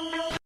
Thank you.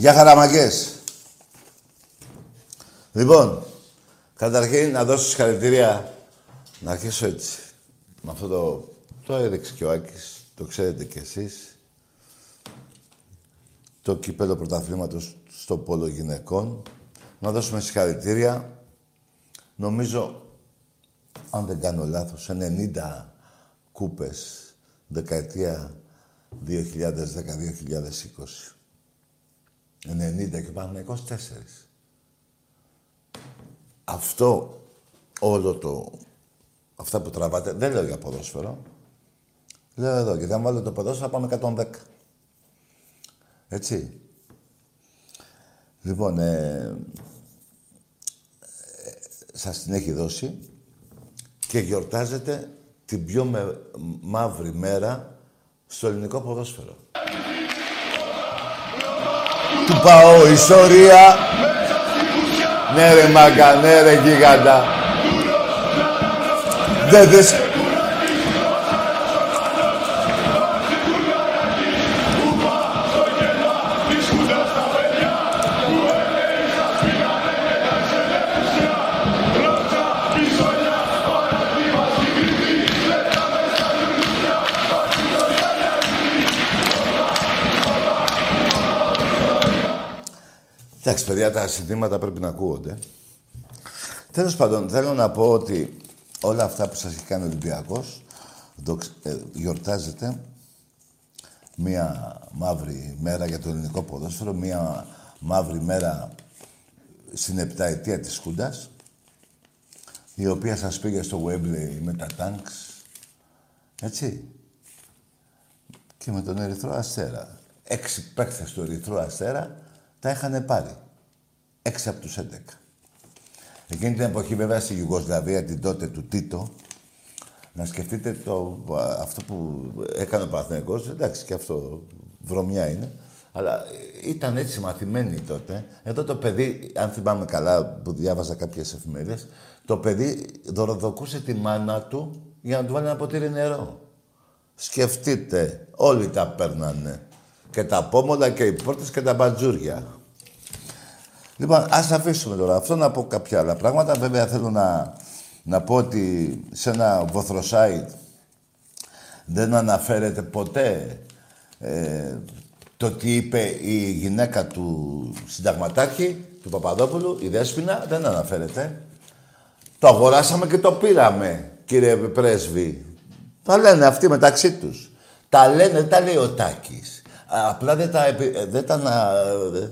Γεια χαραμαγκές. Λοιπόν, καταρχήν να δώσω συγχαρητήρια. Να αρχίσω έτσι. Με αυτό το... Το έδειξε και ο Άκης. Το ξέρετε κι εσείς. Το κύπελο πρωταθλήματος στο πόλο γυναικών. Να δώσουμε συγχαρητήρια. Νομίζω, αν δεν κάνω λάθος, 90 κούπες δεκαετία 2010-2020. 90 και πάμε 24. Αυτό όλο το... Αυτά που τραβάτε, δεν λέω για ποδόσφαιρο. Λέω εδώ, γιατί αν βάλω το ποδόσφαιρο θα πάμε 110. Έτσι. Λοιπόν, ε, ε, σας την έχει δώσει και γιορτάζετε την πιο με, μαύρη μέρα στο ελληνικό ποδόσφαιρο του πάω ιστορία. Ναι ρε μάγκα, ναι ρε γίγαντα. Δεν δες... Εντάξει, παιδιά, τα συνθήματα πρέπει να ακούγονται. Τέλος πάντων, θέλω να πω ότι όλα αυτά που σας έχει κάνει ο Ολυμπιακός ε, γιορτάζεται μία μαύρη μέρα για το ελληνικό ποδόσφαιρο, μία μαύρη μέρα στην επταετία της Χούντας, η οποία σας πήγε στο Wembley με τα τάγκς, έτσι, και με τον Ερυθρό Αστέρα. Έξι παίκτες του Ερυθρού Αστέρα τα είχαν πάρει. Έξι από τους 11. Εκείνη την εποχή, βέβαια, στη Ιουγκοσλαβία, την τότε του Τίτο, να σκεφτείτε το, αυτό που έκανε ο Παναθηναϊκός, εντάξει, και αυτό βρωμιά είναι, αλλά ήταν έτσι μαθημένοι τότε. Εδώ το παιδί, αν θυμάμαι καλά, που διάβαζα κάποιες εφημερίδες, το παιδί δωροδοκούσε τη μάνα του για να του βάλει ένα ποτήρι νερό. Σκεφτείτε, όλοι τα παίρνανε. Και τα πόμολα και οι πόρτες και τα μπατζούρια. Λοιπόν, ας αφήσουμε τώρα αυτό να πω κάποια άλλα πράγματα. Βέβαια θέλω να, να πω ότι σε ένα βοθροσάιτ δεν αναφέρεται ποτέ ε, το τι είπε η γυναίκα του συνταγματάρχη, του Παπαδόπουλου, η Δέσποινα, δεν αναφέρεται. Το αγοράσαμε και το πήραμε, κύριε Πρέσβη. Τα λένε αυτοί μεταξύ τους. Τα λένε, δεν τα λέει ο Τάκης. Απλά δεν τα, δεν, τα,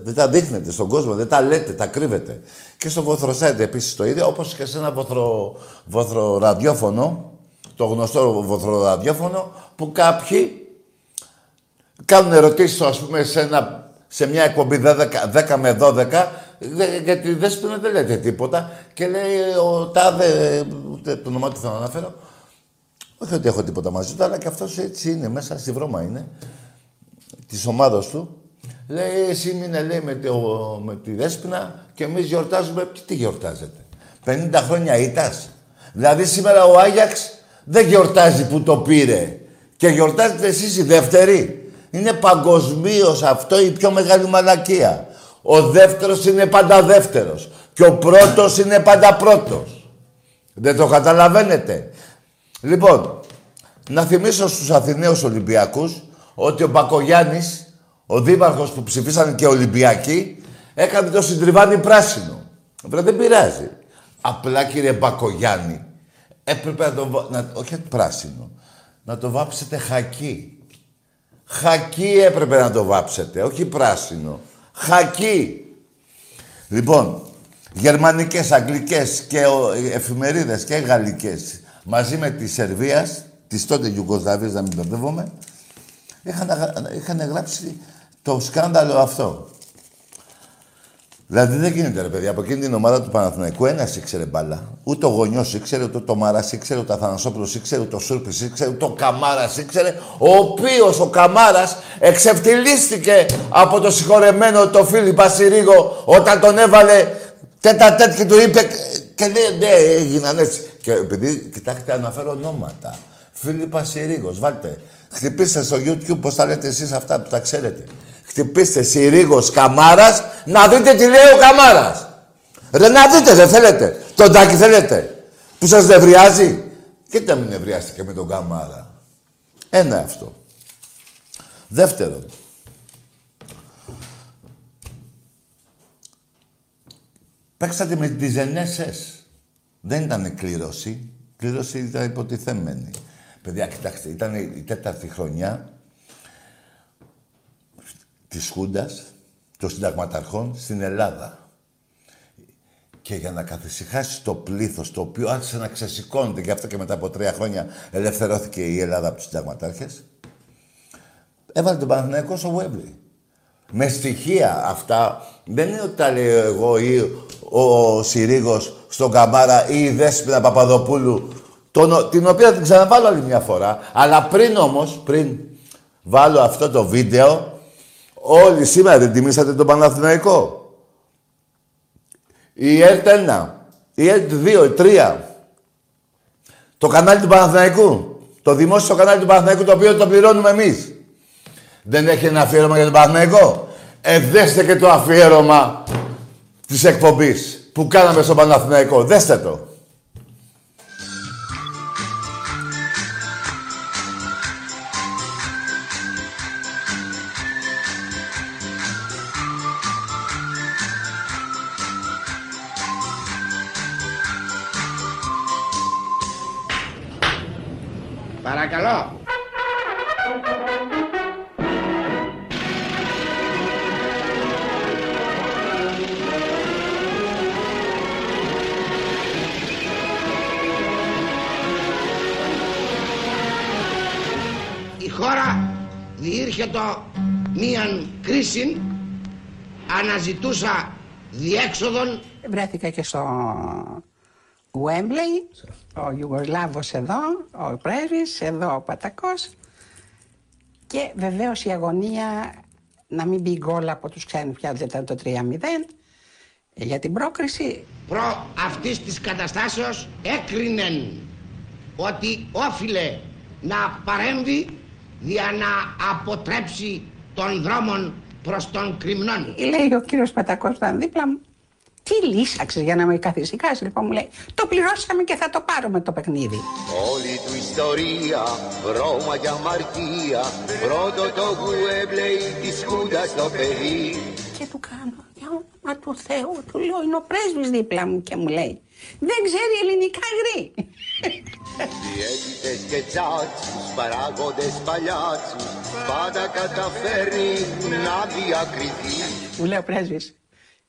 δεν τα δείχνετε στον κόσμο, δεν τα λέτε, τα κρύβετε. Και στο βοθροσάιτε επίσης το ίδιο, όπως και σε ένα βοθρο, βοθροραδιόφωνο, το γνωστό βοθροραδιόφωνο, που κάποιοι κάνουν ερωτήσεις, ας πούμε, σε, ένα, σε μια εκπομπή 10, 10 με 12, γιατί δεν δεν λέτε τίποτα και λέει ο Τάδε, το όνομά του θα αναφέρω, όχι ότι έχω τίποτα μαζί του, αλλά και αυτός έτσι είναι, μέσα στη βρώμα είναι, της ομάδος του. Λέει, εσύ μείνε, λέει, με, το, με τη Δέσποινα και εμείς γιορτάζουμε, τι γιορτάζετε. 50 χρόνια ήτας. Δηλαδή σήμερα ο Άγιαξ δεν γιορτάζει που το πήρε. Και γιορτάζετε εσείς η δεύτερη. Είναι παγκοσμίως αυτό η πιο μεγάλη μαλακία. Ο δεύτερος είναι πάντα δεύτερος. Και ο πρώτος είναι πάντα πρώτος. Δεν το καταλαβαίνετε. Λοιπόν, να θυμίσω στους Αθηναίους Ολυμπιακούς ότι ο Μπακογιάννης, ο δήμαρχος που ψηφίσαν και Ολυμπιακοί, έκανε το συντριβάνι πράσινο. Βέβαια δεν πειράζει. Απλά κύριε Μπακογιάννη, έπρεπε να το να, όχι πράσινο, να το βάψετε χακί. Χακί έπρεπε να το βάψετε, όχι πράσινο. Χακί. Λοιπόν, γερμανικές, αγγλικές και εφημερίδες και γαλλικές μαζί με τη Σερβίας, της τότε Ιουγκοσλαβίας, να μην μπερδεύομαι, είχαν, είχαν γράψει το σκάνδαλο αυτό. Δηλαδή δεν γίνεται ρε παιδιά. Από εκείνη την ομάδα του Παναθηναϊκού ένας ήξερε μπάλα. Ούτε ο γονιός ήξερε, ούτε το Μαρά ήξερε, ούτε ο Αθανασόπουλος ήξερε, ούτε ο Σούρπης ήξερε, ούτε ο Καμάρας ήξερε. Ο οποίος ο Καμάρας εξευτελίστηκε από το συγχωρεμένο το φίλι Πασιρίγο όταν τον έβαλε τέτα τέτ και του είπε. Και λέει, ναι, έγιναν έτσι. Και επειδή, κοιτάξτε, αναφέρω ονόματα. Φίλοι Πασιρίγο, βάλτε. Χτυπήστε στο YouTube πώς τα λέτε εσείς αυτά που τα ξέρετε χτυπήστε Συρίγος Καμάρας να δείτε τι λέει ο Καμάρας. Ρε να δείτε, δεν θέλετε. Τον Τάκη θέλετε. Που σας νευριάζει. Και να μην νευριάστηκε με τον Καμάρα. Ένα αυτό. Δεύτερον. Παίξατε με τις Ζενέσες. Δεν ήταν κλήρωση. Κλήρωση ήταν υποτιθέμενη. Παιδιά, κοιτάξτε, ήταν η τέταρτη χρονιά της Χούντας, των συνταγματαρχών στην Ελλάδα. Και για να καθησυχάσεις το πλήθος το οποίο άρχισε να ξεσηκώνεται, και αυτό και μετά από τρία χρόνια ελευθερώθηκε η Ελλάδα από τους συνταγματάρχες, έβαλε τον Παναθηναϊκό στο Βέμπλι. Με στοιχεία αυτά, δεν είναι ότι τα λέω εγώ ή ο Συρίγος στον Καμάρα ή η Δέσποινα Παπαδοπούλου, τον, την οποία την ξαναβάλω άλλη μια φορά. Αλλά πριν όμως, πριν βάλω αυτό το βίντεο, Όλοι σήμερα δεν τιμήσατε τον Παναθηναϊκό. Η ΕΡΤ 1, η ΕΡΤ 2, η 3. Το κανάλι του Παναθηναϊκού. Το δημόσιο κανάλι του Παναθηναϊκού το οποίο το πληρώνουμε εμείς. Δεν έχει ένα αφιέρωμα για τον Παναθηναϊκό. Εδέστε και το αφιέρωμα της εκπομπής που κάναμε στον Παναθηναϊκό. Δέστε το. Το μίαν κρίση αναζητούσα διέξοδον. Βρέθηκα και στο Γουέμπλεϊ, ο Ιουγκοσλάβος εδώ, ο πρέσβης, εδώ ο Πατακός και βεβαίως η αγωνία να μην μπει γκολ από τους ξένους πια δεν ήταν το 3-0 για την πρόκριση. Προ αυτής της καταστάσεως έκρινεν ότι όφιλε να παρέμβει για να αποτρέψει των δρόμων προς τον κρυμνόν. Λέει ο κύριος Πατακός ήταν δίπλα μου. Τι λύσαξες για να με καθησυχάσεις, λοιπόν μου λέει. Το πληρώσαμε και θα το πάρουμε το παιχνίδι. Όλη του ιστορία, βρώμα και αμαρτία Πρώτο το γουέμπλεϊ της Χούντας το παιδί Και του κάνω, για όνομα του Θεού, του λέω, είναι ο πρέσβης δίπλα μου και μου λέει. Δεν ξέρει ελληνικά γρή. Διαίτητες και τσάτσους, παράγοντες παλιάτσους Πάντα καταφέρνει να διακριθεί Μου λέει ο πρέσβης,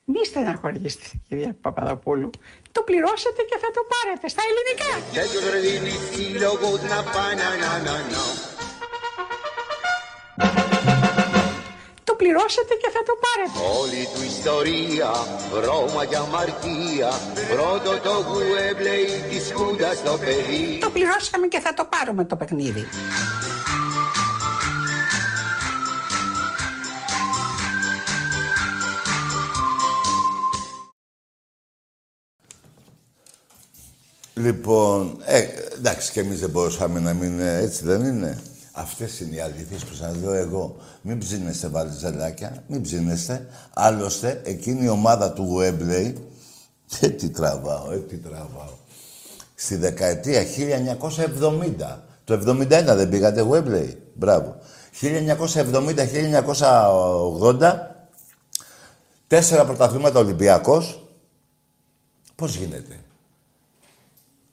μη στεναχωρήσετε κυρία Παπαδοπούλου. Το πληρώσετε και θα το πάρετε στα ελληνικά. Και τους δίνει σύλλογος να πάνε να να να Το πληρώσετε και θα το πάρετε. Όλη του ιστορία, βρώμα και αμαρτία Πρώτο το γουέμπλεϊ της Χούντας το παιδί Το πληρώσαμε και θα το πάρουμε το παιχνίδι. Λοιπόν, ε, εντάξει και εμείς δεν μπορούσαμε να μην είναι έτσι, δεν είναι. Αυτές είναι οι αλήθειες που σας λέω εγώ. Μην ψήνεστε βαλιζελάκια, μην ψήνεστε. Άλλωστε, εκείνη η ομάδα του Webley, ε, τι τραβάω, ε, τι τραβάω. Στη δεκαετία 1970, το 71 δεν πήγατε Webley, μπράβο. 1970-1980, τέσσερα πρωταθλήματα Ολυμπιακός. Πώς γίνεται;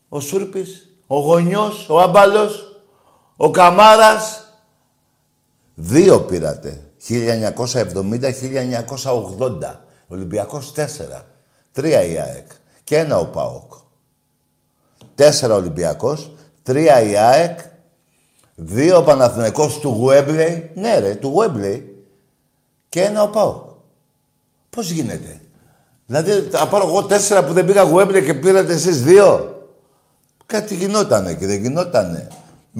Ο Σούρπης, ο Γονιός, ο Άμπαλος, ο Καμάρας. Δύο πήρατε. 1970-1980. Ολυμπιακός τέσσερα. Τρία η ΑΕΚ. Και ένα ο ΠΑΟΚ. Τέσσερα Ολυμπιακός. Τρία η ΑΕΚ. Δύο ο Παναθηναϊκός του Γουέμπλεϊ. Ναι ρε, του Γουέμπλεϊ. Και ένα ο ΠΑΟΚ. Πώς γίνεται; Δηλαδή, θα πάρω εγώ τέσσερα που δεν πήγα Γουέμπλεϊ και πήρατε εσείς δύο; Κάτι γινότανε και δεν γινότανε.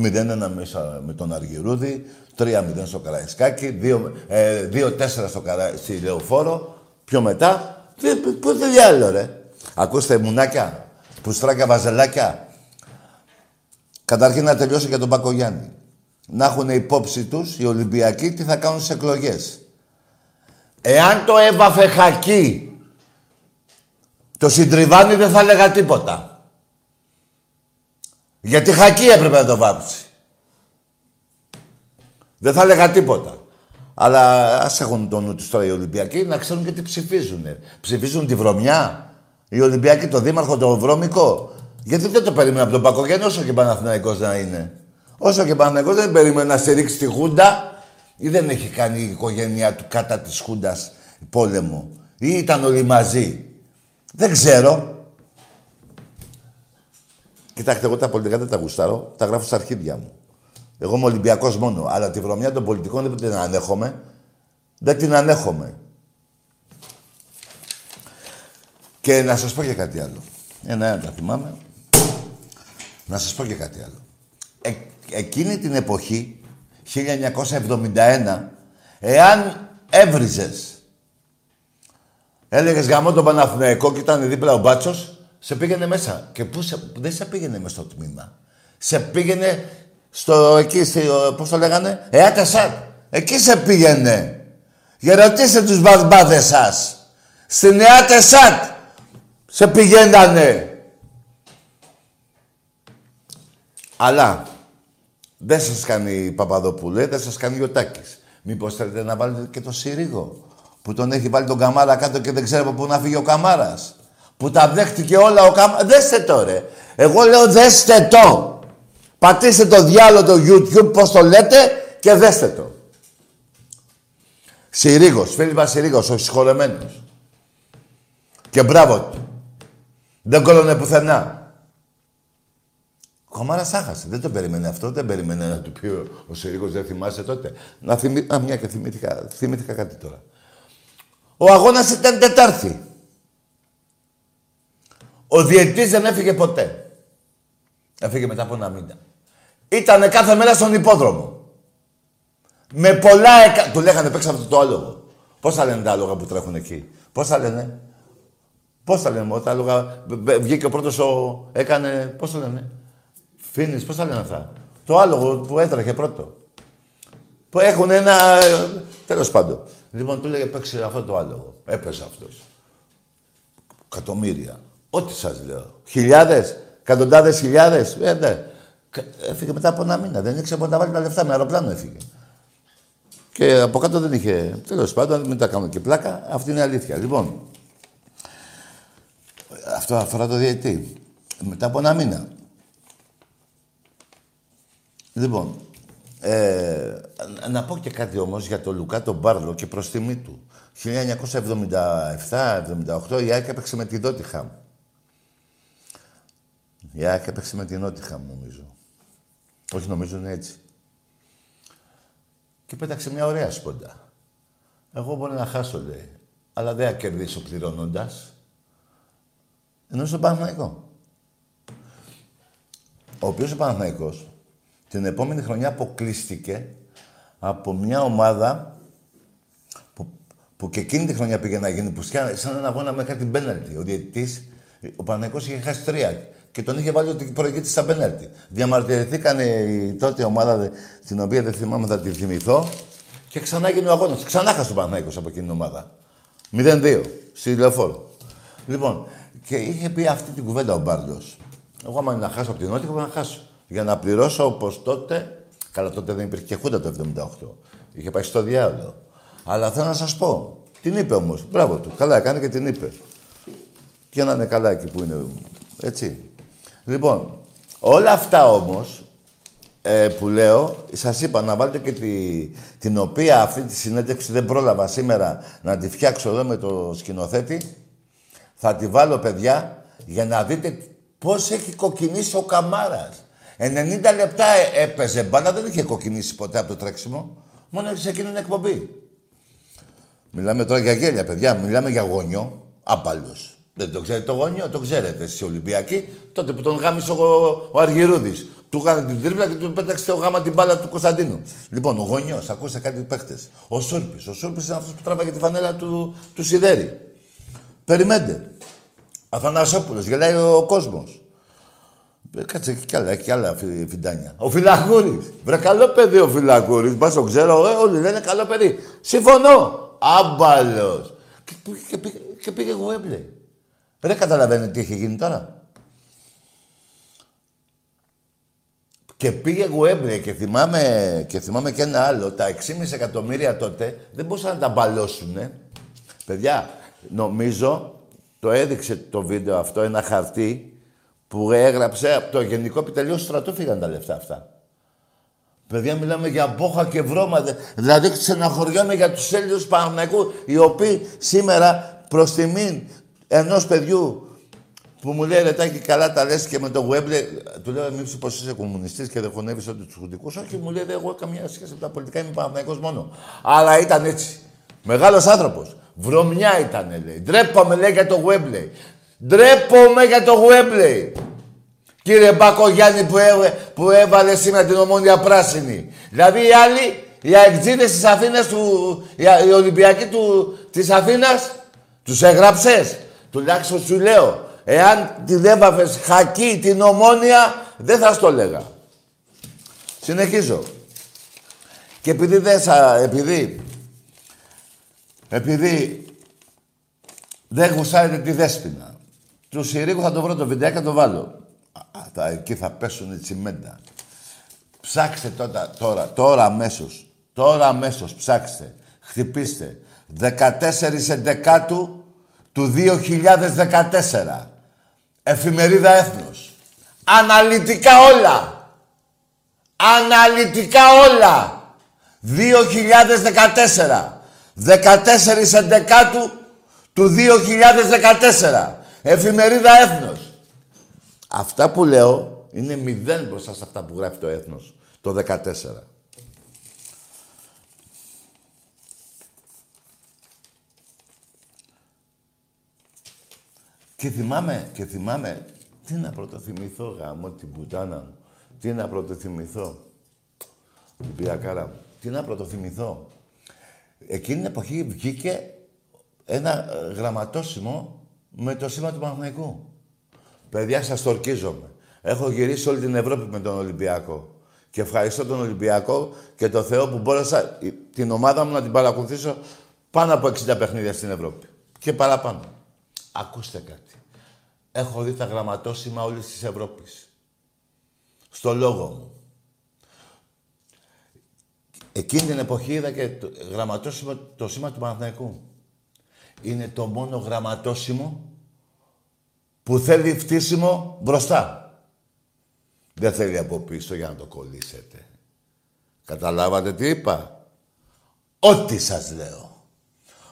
0-1 μέσα με τον Αργυρούδη, 3-0 στο Καραϊσκάκι, 2-4 στο Καρα... στη Λεωφόρο, πιο μετά. Τι, πού τι διάλογο, ρε; Ακούστε μουνάκια, πουστράκια, βαζελάκια. Καταρχήν να τελειώσει και τον Πακογιάννη. Να έχουν υπόψη τους οι Ολυμπιακοί τι θα κάνουν στις εκλογές. Εάν το έβαφε χακί το συντριβάνι δεν θα έλεγα τίποτα. Γιατί χακί έπρεπε να το βάψει. Δεν θα έλεγα τίποτα. Αλλά ας έχουν το νου τους τώρα οι Ολυμπιακοί να ξέρουν και τι ψηφίζουν. Ψηφίζουν τη βρωμιά. Οι Ολυμπιακοί, το δήμαρχο, το βρώμικο. Γιατί δεν το περίμενα από τον Πακογέννη όσο και Παναθηναϊκός να είναι. Όσο και Παναθηναϊκός δεν περίμενε να στηρίξει τη Χούντα ή δεν έχει κάνει η οικογένειά του κατά της Χούντας πόλεμο. Ή ήταν όλοι μαζί. Δεν ξέρω. Κοιτάξτε, εγώ τα πολιτικά δεν τα γουστάρω, τα γράφω στα αρχίδια μου. Εγώ είμαι Ολυμπιακός μόνο. Αλλά τη βρωμιά των πολιτικών δεν την ανέχομαι. Δεν την ανέχομαι. Και να σας πω και κάτι άλλο. Ένα-ένα τα θυμάμαι. Να σας πω και κάτι άλλο. Ε, εκείνη την εποχή, 1971, εάν έβριζες, έλεγες γαμό τον Παναθηναϊκό και ήταν δίπλα ο Μπάτσος, σε πήγαινε μέσα. Και πού σε, δεν σε πήγαινε μέσα στο τμήμα. Σε πήγαινε στο εκεί, στο, πώς το λέγανε, Εάτε σαν. Εκεί σε πήγαινε. Για ρωτήστε τους μπαρμπάδες σας. Στην Εάτε σαν. Σε πηγαίνανε. Αλλά δεν σας κάνει η Παπαδοπούλε, δεν σας κάνει ο Τάκης. Μήπως θέλετε να βάλετε και το Συρίγο που τον έχει βάλει τον Καμάρα κάτω και δεν ξέρει από πού να φύγει ο Καμάρας που τα δέχτηκε όλα ο Καμ... Δέστε το ρε. Εγώ λέω δέστε το. Πατήστε το διάλογο το YouTube, πώς το λέτε, και δέστε το. Συρίγος, φίλοι μας Συρίγος, ο συγχωρεμένος. Και μπράβο του. Δεν κόλλωνε πουθενά. Ο Καμάρας άχασε. Δεν το περίμενε αυτό. Δεν περίμενε να του πει ο, ο Συρίγος, δεν θυμάσαι τότε. Να θυμί... Α, μια και θυμήθηκα, θυμήθηκα κάτι τώρα. Ο αγώνας ήταν Τετάρτη. Ο διαιτητής δεν έφυγε ποτέ. Έφυγε μετά από ένα μήνα. Ήτανε κάθε μέρα στον υπόδρομο. Με πολλά εκα... Του λέγανε παίξα αυτό το άλογο. Πώς θα λένε τα άλογα που τρέχουν εκεί; Πώς θα λένε; Πώς θα λένε; Τα άλογα. Βγήκε ο πρώτος ο... Έκανε... Πώς θα λένε; Φίνης. Πώς θα λένε αυτά; Το άλογο που έτρεχε πρώτο. Που έχουν ένα... Τέλος πάντων. Λοιπόν, του λέγε παίξει αυτό το άλογο. Έπεσε αυτός. Εκατομμύρια. Ό,τι σας λέω. Χιλιάδες, εκατοντάδες χιλιάδες. Ε, ναι. Κα- Έφυγε μετά από ένα μήνα. Δεν ήξερε πότε να βάλει τα λεφτά. Με αεροπλάνο έφυγε. Και από κάτω δεν είχε. Τέλος πάντων, μην τα κάνουμε και πλάκα. Αυτή είναι η αλήθεια. Λοιπόν, αυτό αφορά το διαιτή. Μετά από ένα μήνα. Λοιπόν, ε, να πω και κάτι όμως για τον Λουκά τον Μπάρλο και προς τιμή του. 1977-78 η ΑΕΚ έπαιξε με τη Νότιχαμ. Η ΑΕΚ έπαιξε με τη Νότιχαμ νομίζω. Όχι νομίζω είναι έτσι. Και πέταξε μια ωραία σπόντα. Εγώ μπορεί να χάσω λέει. Αλλά δεν θα κερδίσω πληρώνοντας. Ενώ στον Παναθηναϊκό. Ο οποίος ο Παναθηναϊκός την επόμενη χρονιά αποκλείστηκε από μια ομάδα που, που και εκείνη τη χρονιά πήγε να γίνει που σκιά- σαν ένα αγώνα με κάτι πέναλτι. Ο διαιτητής, ο Παναθηναϊκός είχε χάσει τρία και τον είχε βάλει ότι προηγείται στα πέναλτι. Διαμαρτυρηθήκαν η τότε ομάδα δε- την οποία δεν θυμάμαι θα τη θυμηθώ και ξανά έγινε ο αγώνας. Ξανά χάσει ο Παναθηναϊκός από εκείνη την ομάδα. 0-2 στη λεωφόρο. Λοιπόν, και είχε πει αυτή την κουβέντα ο Μπάρντος. Εγώ, άμα είναι να χάσω από την Νότια, να χάσω. Για να πληρώσω όπως τότε. Καλά, τότε δεν υπήρχε και χούντα το 78. Είχε πάει στο διάλογο. Αλλά θέλω να σας πω. Την είπε όμως. Μπράβο του. Καλά έκανε και την είπε. Και να είναι καλά εκεί που είναι. Έτσι. Λοιπόν, όλα αυτά όμως ε, που λέω, σας είπα να βάλετε και τη, την οποία αυτή τη συνέντευξη δεν πρόλαβα σήμερα να τη φτιάξω εδώ με το σκηνοθέτη. Θα τη βάλω, παιδιά, για να δείτε πώς έχει κοκκινήσει ο Καμάρας. 90 λεπτά ε- έπαιζε μπάλα, δεν είχε κοκκινήσει ποτέ από το τρέξιμο. Μόνο σε εκείνη την εκπομπή. Μιλάμε τώρα για γέλια, παιδιά. Μιλάμε για γόνιο. Άπαλο. Δεν το ξέρετε το γόνιο, το ξέρετε εσείς οι Ολυμπιακοί. Τότε που τον γάμισε ο, ο Αργυρούδης. Του έκανε την τρίπλα και του πέταξε το γάμα την μπάλα του Κωνσταντίνου. Λοιπόν, ο γονιός, ακούστε κάτι παίχτες. Ο Σούρπης. Ο Σούρπης είναι αυτός που τράβαγε τη φανέλα του, του Σιδέρη. Περιμένετε. Αθανασόπουλος, γελάει ο κόσμος. Κάτσε και άλλα, έχει και άλλα φι- φιντάνια. Ο Φυλακούρη. Βρε καλό παιδί ο Φυλακούρη. Μπας το ξέρω, ε, όλοι λένε καλό παιδί. Συμφωνώ. Άμπαλος. Και, πήγε- και, πήγε- και πήγε εγώ έμπλε. Δεν καταλαβαίνετε τι έχει γίνει τώρα. Και πήγε Γουέμπλε και θυμάμαι, και θυμάμαι και ένα άλλο. Τα 6,5 εκατομμύρια τότε δεν μπορούσαν να τα μπαλώσουνε. Παιδιά, νομίζω το έδειξε το βίντεο αυτό, ένα χαρτί που έγραψε από το Γενικό Επιτελείο του Στρατού φύγαν τα λεφτά αυτά. Παιδιά, μιλάμε για μπόχα και βρώμα. δε- Δηλαδή, ξεναχωριόμαι για τους Έλληνες του Παναθηναϊκούς, οι οποίοι σήμερα προς τιμήν ενός παιδιού που μου λέει ρετάκι καλά τα λες και με το Γουέμπλε, του λέω μήπως πως είσαι κομμουνιστής και δεν χωνεύεις ό,τι τους χουντικούς. Όχι, μου λέει δεν έχω καμία σχέση με τα πολιτικά, είμαι Παναθηναϊκός μόνο. Αλλά ήταν έτσι. Μεγάλος άνθρωπος. Βρωμιά ήταν, λέει. Ντρέπομαι, λέει, για το Γουέμπλε. Ντρέπομαι για το Γουέμπλε. Κύριε Μπακογιάννη που, έβε, που έβαλε σήμερα την ομόνια πράσινη. Δηλαδή οι άλλοι, οι αεκτζίδες της Αθήνας, του, οι, οι Ολυμπιακοί του, της Αθήνας, τους έγραψες. Τουλάχιστον σου λέω, εάν τη δέβαφες χακί την ομόνια, δεν θα στο λέγα. Συνεχίζω. Και επειδή δεν σα, επειδή, επειδή δεν γουσάρετε τη δέσποινα, του Συρίγου θα το βρω το βιντεάκι και θα το βάλω. Α, θα, εκεί θα πέσουν οι τσιμέντα. Ψάξτε τώρα, τώρα, τώρα αμέσως. Τώρα αμέσως ψάξτε. Χτυπήστε. 14 Εντεκάτου του 2014. Εφημερίδα Έθνος. Αναλυτικά όλα. Αναλυτικά όλα. 2014. 14 Εντεκάτου του 2014. Εφημερίδα Έθνος. Αυτά που λέω είναι μηδέν μπροστά σε αυτά που γράφει το Έθνος το 14. Και θυμάμαι, και θυμάμαι, τι να πρωτοθυμηθώ γάμο την πουτάνα μου. Τι να πρωτοθυμηθώ. Ολυμπιακάρα μου. Τι να πρωτοθυμηθώ. Εκείνη την εποχή βγήκε ένα ε, γραμματόσημο με το σήμα του Παναθηναϊκού. Παιδιά, σας το ορκίζομαι. Έχω γυρίσει όλη την Ευρώπη με τον Ολυμπιακό. Και ευχαριστώ τον Ολυμπιακό και το Θεό που μπόρεσα η- την ομάδα μου να την παρακολουθήσω πάνω από 60 παιχνίδια στην Ευρώπη. Και παραπάνω. Ακούστε κάτι. Έχω δει τα γραμματόσημα όλης της Ευρώπης. Στο λόγο μου. Εκείνη την εποχή είδα και το γραμματόσημο, το σήμα του Παναθηναϊκού. Είναι το μόνο γραμματόσημο που θέλει φτύσιμο μπροστά. Δεν θέλει από πίσω για να το κολλήσετε. Καταλάβατε τι είπα; Ό,τι σας λέω.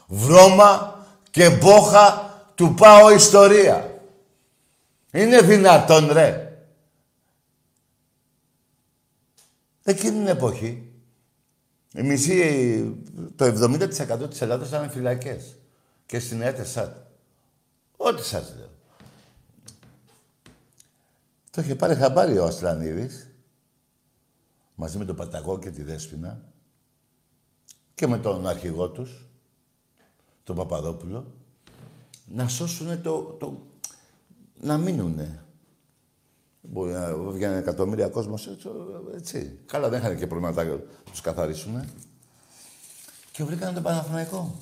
Βρώμα και μπόχα του πάω ιστορία. Είναι δυνατόν ρε. Εκείνη την εποχή, η μισή, το 70% της Ελλάδας ήταν φυλακές. Και στην ΕΤΕΣΑΤ. Ό,τι σας λέω. Το είχε πάρει χαμπάρι ο Αστρανίδης, μαζί με τον Παταγό και τη Δέσποινα και με τον αρχηγό τους, τον Παπαδόπουλο, να σώσουν το, το... να μείνουνε. Μπορεί να βγαίνει εκατομμύρια κόσμος έτσι, έτσι. Καλά δεν είχαν και πρόβλημα να τους καθαρίσουν. Και βρήκαν τον Παναθηναϊκό.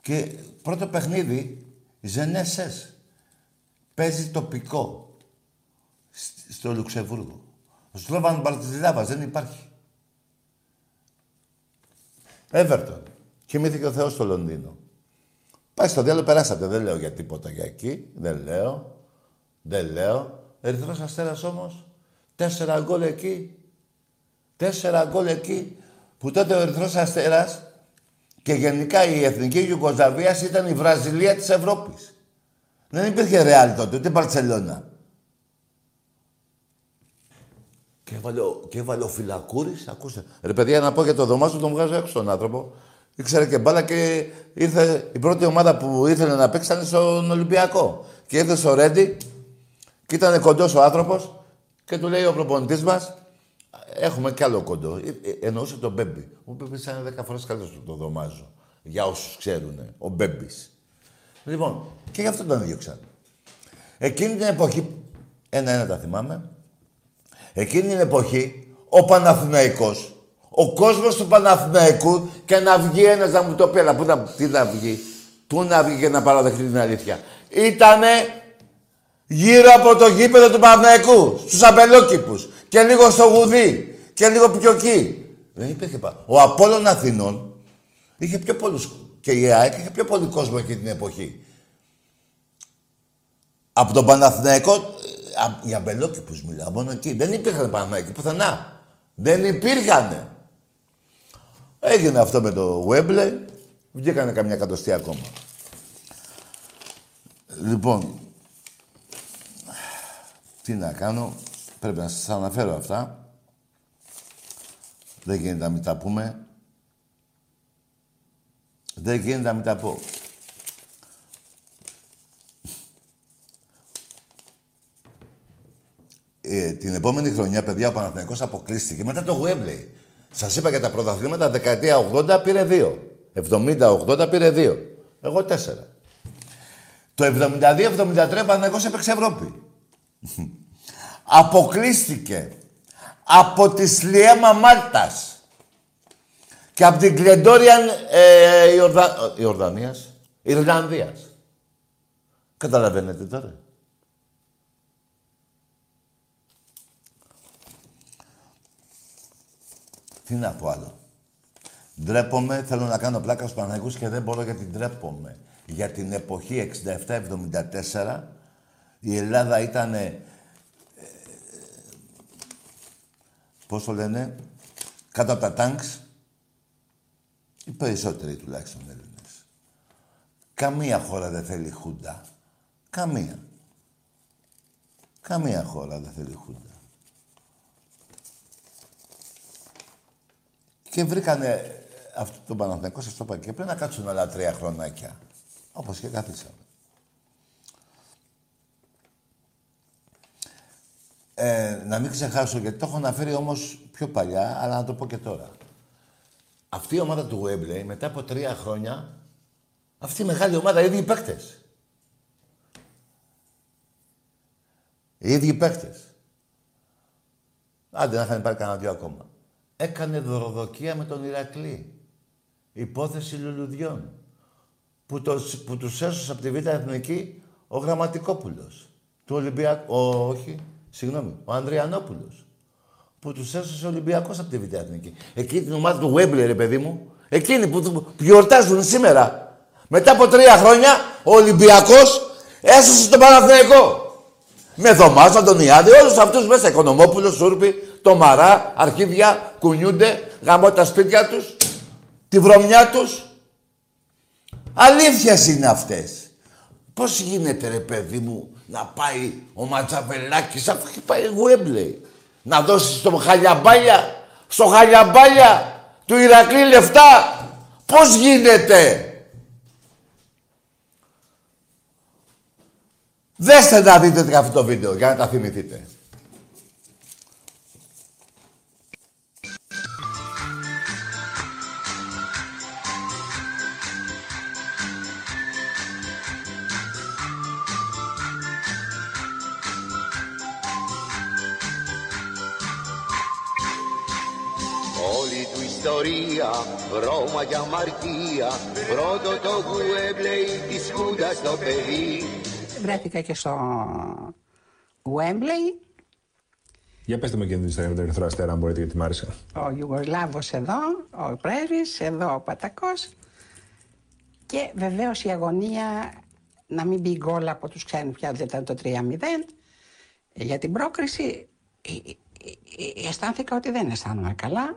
Και πρώτο παιχνίδι, Ζενέσες. Παίζει τοπικό. Στο Λουξεμβούργο. Ο Σλόβαν Μπαρτιζιλάβας δεν υπάρχει. Εύερτον. Κοιμήθηκε ο Θεός στο Λονδίνο. Πάει στο διάλογο, περάσατε. Δεν λέω για τίποτα για εκεί. Δεν λέω. Δεν λέω. Ερυθρός Αστέρας όμως. Τέσσερα γκολ εκεί. Τέσσερα γκολ εκεί. Που τότε ο Ερυθρός Αστέρας και γενικά η Εθνική Ιουγκοσλαβίας ήταν η Βραζιλία της Ευρώπης. Δεν υπήρχε Ρεάλ τότε, ούτε Μπαρτσελώνα. Και έβαλε, και έβαλε ο Φυλακούρης, ακούστε. Ρε παιδιά, να πω για το δωμάτιο, τον βγάζω έξω τον άνθρωπο. Ήξερε και μπάλα και ήρθε η πρώτη ομάδα που ήθελε να παίξει ήταν στον Ολυμπιακό. Και ήρθε στο Ρέντι και ήταν κοντός ο άνθρωπος και του λέει ο προπονητής μας, έχουμε κι άλλο κοντό. Ε, ε, εννοούσε τον Μπέμπι. Ο Μπέμπι ήταν 10 φορές καλύτερος το δωμάζο. Για όσους ξέρουν. Ο Μπέμπης. Λοιπόν, και γι' αυτό τον έδιωξαν. Εκείνη την εποχή, ένα-ένα τα θυμάμαι, εκείνη την εποχή, ο Παναθηναϊκός, ο κόσμος του Παναθηναϊκού και να βγει ένας να μου το πει, αλλά πού να, τι να βγει, πού να βγει και να παραδεχτεί την αλήθεια. Ήτανε γύρω από το γήπεδο του Παναθηναϊκού, στους αμπελόκηπους και λίγο στο γουδί και λίγο πιο εκεί. Δεν υπήρχε πάνω. Ο Απόλλων Αθηνών είχε πιο πολλούς και η ΑΕΚ είχε πιο πολύ κόσμο εκείνη την εποχή. Από τον Παναθηναϊκό, ε, για μπελόκηπους μιλάω, μόνο εκεί. Δεν υπήρχαν Παναθηναϊκοί πουθενά. Δεν υπήρχαν. Έγινε αυτό με το Webley, βγήκανε καμιά εκατοστή ακόμα. Λοιπόν, τι να κάνω, πρέπει να σας αναφέρω αυτά. Δεν γίνεται να μην τα πούμε. Δεν γίνεται να μην τα πω. Ε, την επόμενη χρονιά, παιδιά, ο Παναθηναϊκός αποκλείστηκε μετά το Γουέμπλεϊ. Σας είπα για τα πρωταθλήματα, δεκαετία 80 πήρε 2. 70-80 πήρε 2. Εγώ 4. Το 72-73 ο Παναθηναϊκός έπαιξε Ευρώπη. Αποκλείστηκε από τη Σλιέμα Μάλτας και από την Κλεντόριαν ε, Ιορδα... Ιορδανίας, Ιρλανδίας. Καταλαβαίνετε τώρα. Τι να πω άλλο. Ντρέπομαι, θέλω να κάνω πλάκα στους Παναγικούς και δεν μπορώ γιατί ντρέπομαι. Για την εποχή 67-74 η Ελλάδα ήταν, ε, πώς το λένε, κάτω από τα τάγκς οι περισσότεροι τουλάχιστον Έλληνες. Καμία χώρα δεν θέλει χούντα. Καμία. Καμία χώρα δεν θέλει χούντα. Και βρήκανε αυτό το Παναθηναϊκό, σας το είπα και πριν να κάτσουν άλλα τρία χρονάκια. Όπως και καθίσαμε. Ε, να μην ξεχάσω, γιατί το έχω αναφέρει όμως πιο παλιά, αλλά να το πω και τώρα. Αυτή η ομάδα του Wembley μετά από τρία χρόνια, αυτή η μεγάλη ομάδα, οι ίδιοι παίκτες. Οι ίδιοι παίκτες. Άντε να είχαν πάρει κανένα δυο ακόμα. Έκανε δωροδοκία με τον Ηρακλή. Υπόθεση λουλουδιών. που, το, που τους έσωσε από τη Β' Εθνική ο Γραμματικόπουλος. Του Ολυμπιακού, όχι, συγγνώμη, ο Ανδριανόπουλος. Που τους έσωσε ο Ολυμπιακός από τη Β' Εθνική. Εκείνη την ομάδα του Βέμπλε, ρε παιδί μου. Εκείνοι που, που γιορτάζουν σήμερα. Μετά από τρία χρόνια ο Ολυμπιακός έσωσε τον Παναθηναϊκό. Με Δωμάζα, τον Ιάδη, όλους αυτούς μέσα. Οικονομόπουλο, Σούρπη, το Μαρά, αρχίδια, κουνιούνται, γαμώ τα σπίτια τους, τη βρωμιά τους. Αλήθειες είναι αυτές. Πώς γίνεται ρε παιδί μου να πάει ο Ματσαβελάκης αφού έχει πάει Γουέμπλεϊ. Να δώσει στο Χαλιαμπάλια, στο Χαλιαμπάλια του Ηρακλή λεφτά. Πώς γίνεται; Δέστε να δείτε αυτό το βίντεο για να τα θυμηθείτε. Ιστορία, Ρώμα για αμαρτία Πρώτο το Γουέμπλεϊ της Χούντας το παιδί Βρέθηκα και στο Wembley. Για πετε μου και την ιστορία με τον Ερυθρό Αστέρα, αν μπορείτε, γιατί μ' άρεσε. Ο Ιουγκοσλάβος εδώ, ο Πρέβης, εδώ ο Πατακός. Και βεβαίως η αγωνία να μην μπει γκολ από τους ξένους πια δεν ήταν το 3-0. Για την πρόκριση ε, ε, ε, αισθάνθηκα ότι δεν αισθάνομαι καλά.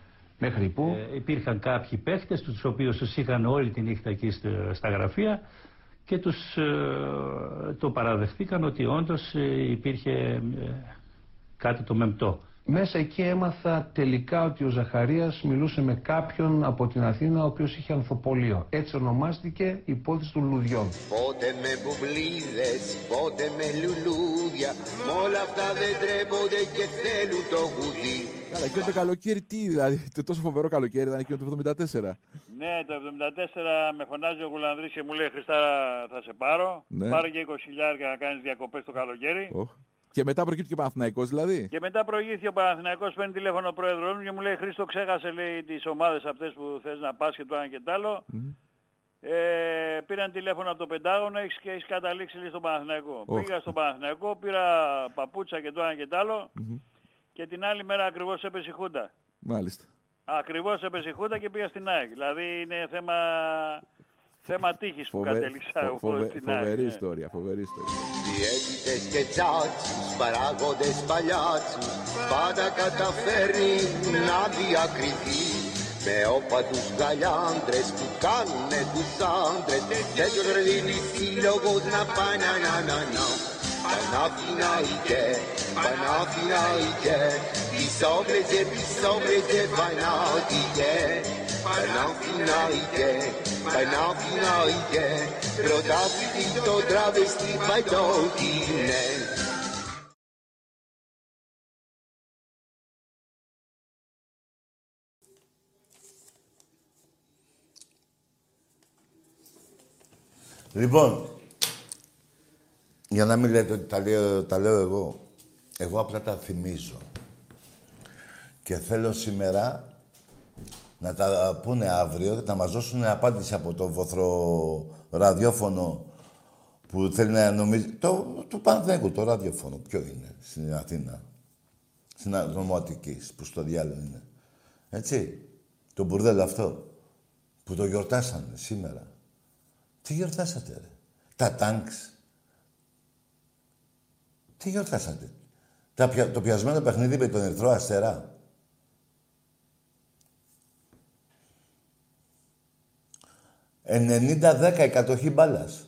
μέχρι που. Ε, υπήρχαν κάποιοι παίχτες, τους οποίους τους είχαν όλη τη νύχτα εκεί στα- στα γραφεία και τους ε, το παραδεχτήκαν ότι όντως ε, υπήρχε ε, κάτι το μεμπτό. Μέσα εκεί έμαθα τελικά ότι ο Ζαχαρίας μιλούσε με κάποιον από την Αθήνα ο οποίος είχε ανθοπολείο. Έτσι ονομάστηκε η υπόθεση των λουδιών. Πότε με μπουμπλίδες, πότε με λουλούδια Μ' όλα αυτά δεν τρέπονται και θέλουν το γουδί Καλά, και το καλοκαίρι τι, δηλαδή, το τόσο φοβερό καλοκαίρι ήταν εκείνο το 74. Ναι, το 74 με φωνάζει ο Γουλανδρής και μου λέει Χριστάρα θα σε πάρω. Ναι. Πάρε και 20 χιλιάρια να κάνεις διακοπές το καλοκαίρι. Οχ. Και μετά προκύπτει και ο Παναθηναϊκός δηλαδή. Και μετά προηγήθηκε ο Παναθηναϊκός, παίρνει τηλέφωνο ο πρόεδρος μου και μου λέει Χρήστο ξέχασε λέει τις ομάδες αυτές που θες να πας και το ένα και το άλλο. Ε, πήραν τηλέφωνο από το Πεντάγωνο έχεις και έχεις καταλήξει λέει, στον Παναθηναϊκό. Οχ. Πήγα στον Παναθηναϊκό, πήρα παπούτσα και το ένα και το άλλο και την άλλη μέρα ακριβώς έπεσε η Χούντα. Μάλιστα. Ακριβώς έπεσε η Χούντα και πήγα στην ΑΕΚ. Δηλαδή είναι θέμα, θέμα τύχης που Φοβε- κατέληξα φο- εγώ φοβε- στην ΑΕΚ. Φοβερή ναι. ιστορία, φοβερή ιστορία. Διαίτητες και τσάτσους, παράγοντες παλιάτσους Πάντα καταφέρνει να διακριθεί Με όπατους γαλιάντρες που κάνουνε τους άντρες Τέτοιος ρελίνης σύλλογος να πάει να να να να. Παναθηναϊκέ, Παναθηναϊκέ Πισόβρεζε, πισόβρεζε, Παναθηναϊκέ Παναθηναϊκέ, Παναθηναϊκέ Πρωτάθλητη το τραβεστή παϊτό Λοιπόν, για να μην λέτε ότι τα λέω, τα λέω εγώ, εγώ απλά τα θυμίζω. Και θέλω σήμερα να τα πούνε αύριο, να μας δώσουν απάντηση από το βοθρο ραδιόφωνο που θέλει να νομίζει... Το, του Παναθηναϊκού, το ραδιόφωνο. Ποιο είναι, στην Αθήνα. Στην Νομοατικής, που στο διάλογο είναι. Έτσι. Το μπουρδέλο αυτό. Που το γιορτάσανε σήμερα. Τι γιορτάσατε. Τα τάγκ. Τι γιορτάσατε; Τα, το πιασμένο παιχνίδι με τον Ερθρό Αστερά. «90-10 εκατοχή μπάλας».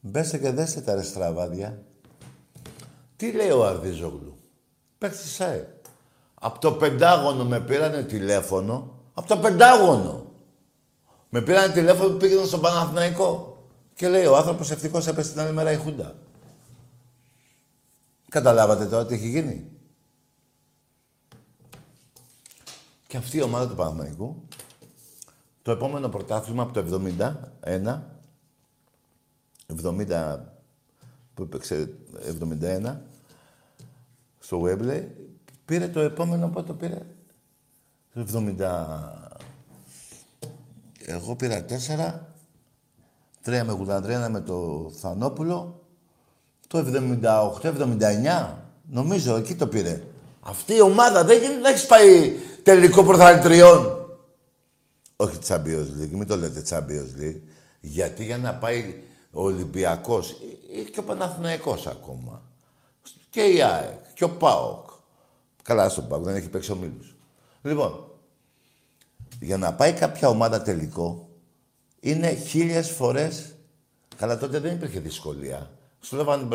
Μπέστε και δέστε τα ρε στραβάδια. Τι λέει ο Αρδίζογλου; Παίχτη ΣΑΕ. Από το πεντάγωνο με πήρανε τηλέφωνο. Από το πεντάγωνο. Με πήρανε τηλέφωνο που πήγαιναν στον Παναθηναϊκό. Και λέει ο άνθρωπος ευτυχώς έπεσε την άλλη μέρα η Χούντα. Καταλάβατε τώρα τι έχει γίνει. Και αυτή η ομάδα του Παναθηναϊκού το επόμενο πρωτάθλημα από το 71, 70 που έπαιξε 71, στο Wembley, πήρε το επόμενο, πότε το πήρε, το 70... Εγώ πήρα τέσσερα, τρία με Γουλανδρένα με το Θανόπουλο, το 78-79, νομίζω εκεί το πήρε. Αυτή η ομάδα δεν γίνεται να έχεις πάει τελικό πρωταθλητριών. Όχι Champions League, μην το λέτε Champions League. Γιατί για να πάει ο Ολυμπιακός ή και ο Παναθηναϊκός ακόμα. Και η ΑΕΚ και ο ΠΑΟΚ. Καλά στον ΠΑΟΚ, δεν έχει παίξει ο Μίλους. Λοιπόν, για να πάει κάποια ομάδα τελικό είναι χίλιες φορές... Καλά τότε δεν υπήρχε δυσκολία. Σλόβαν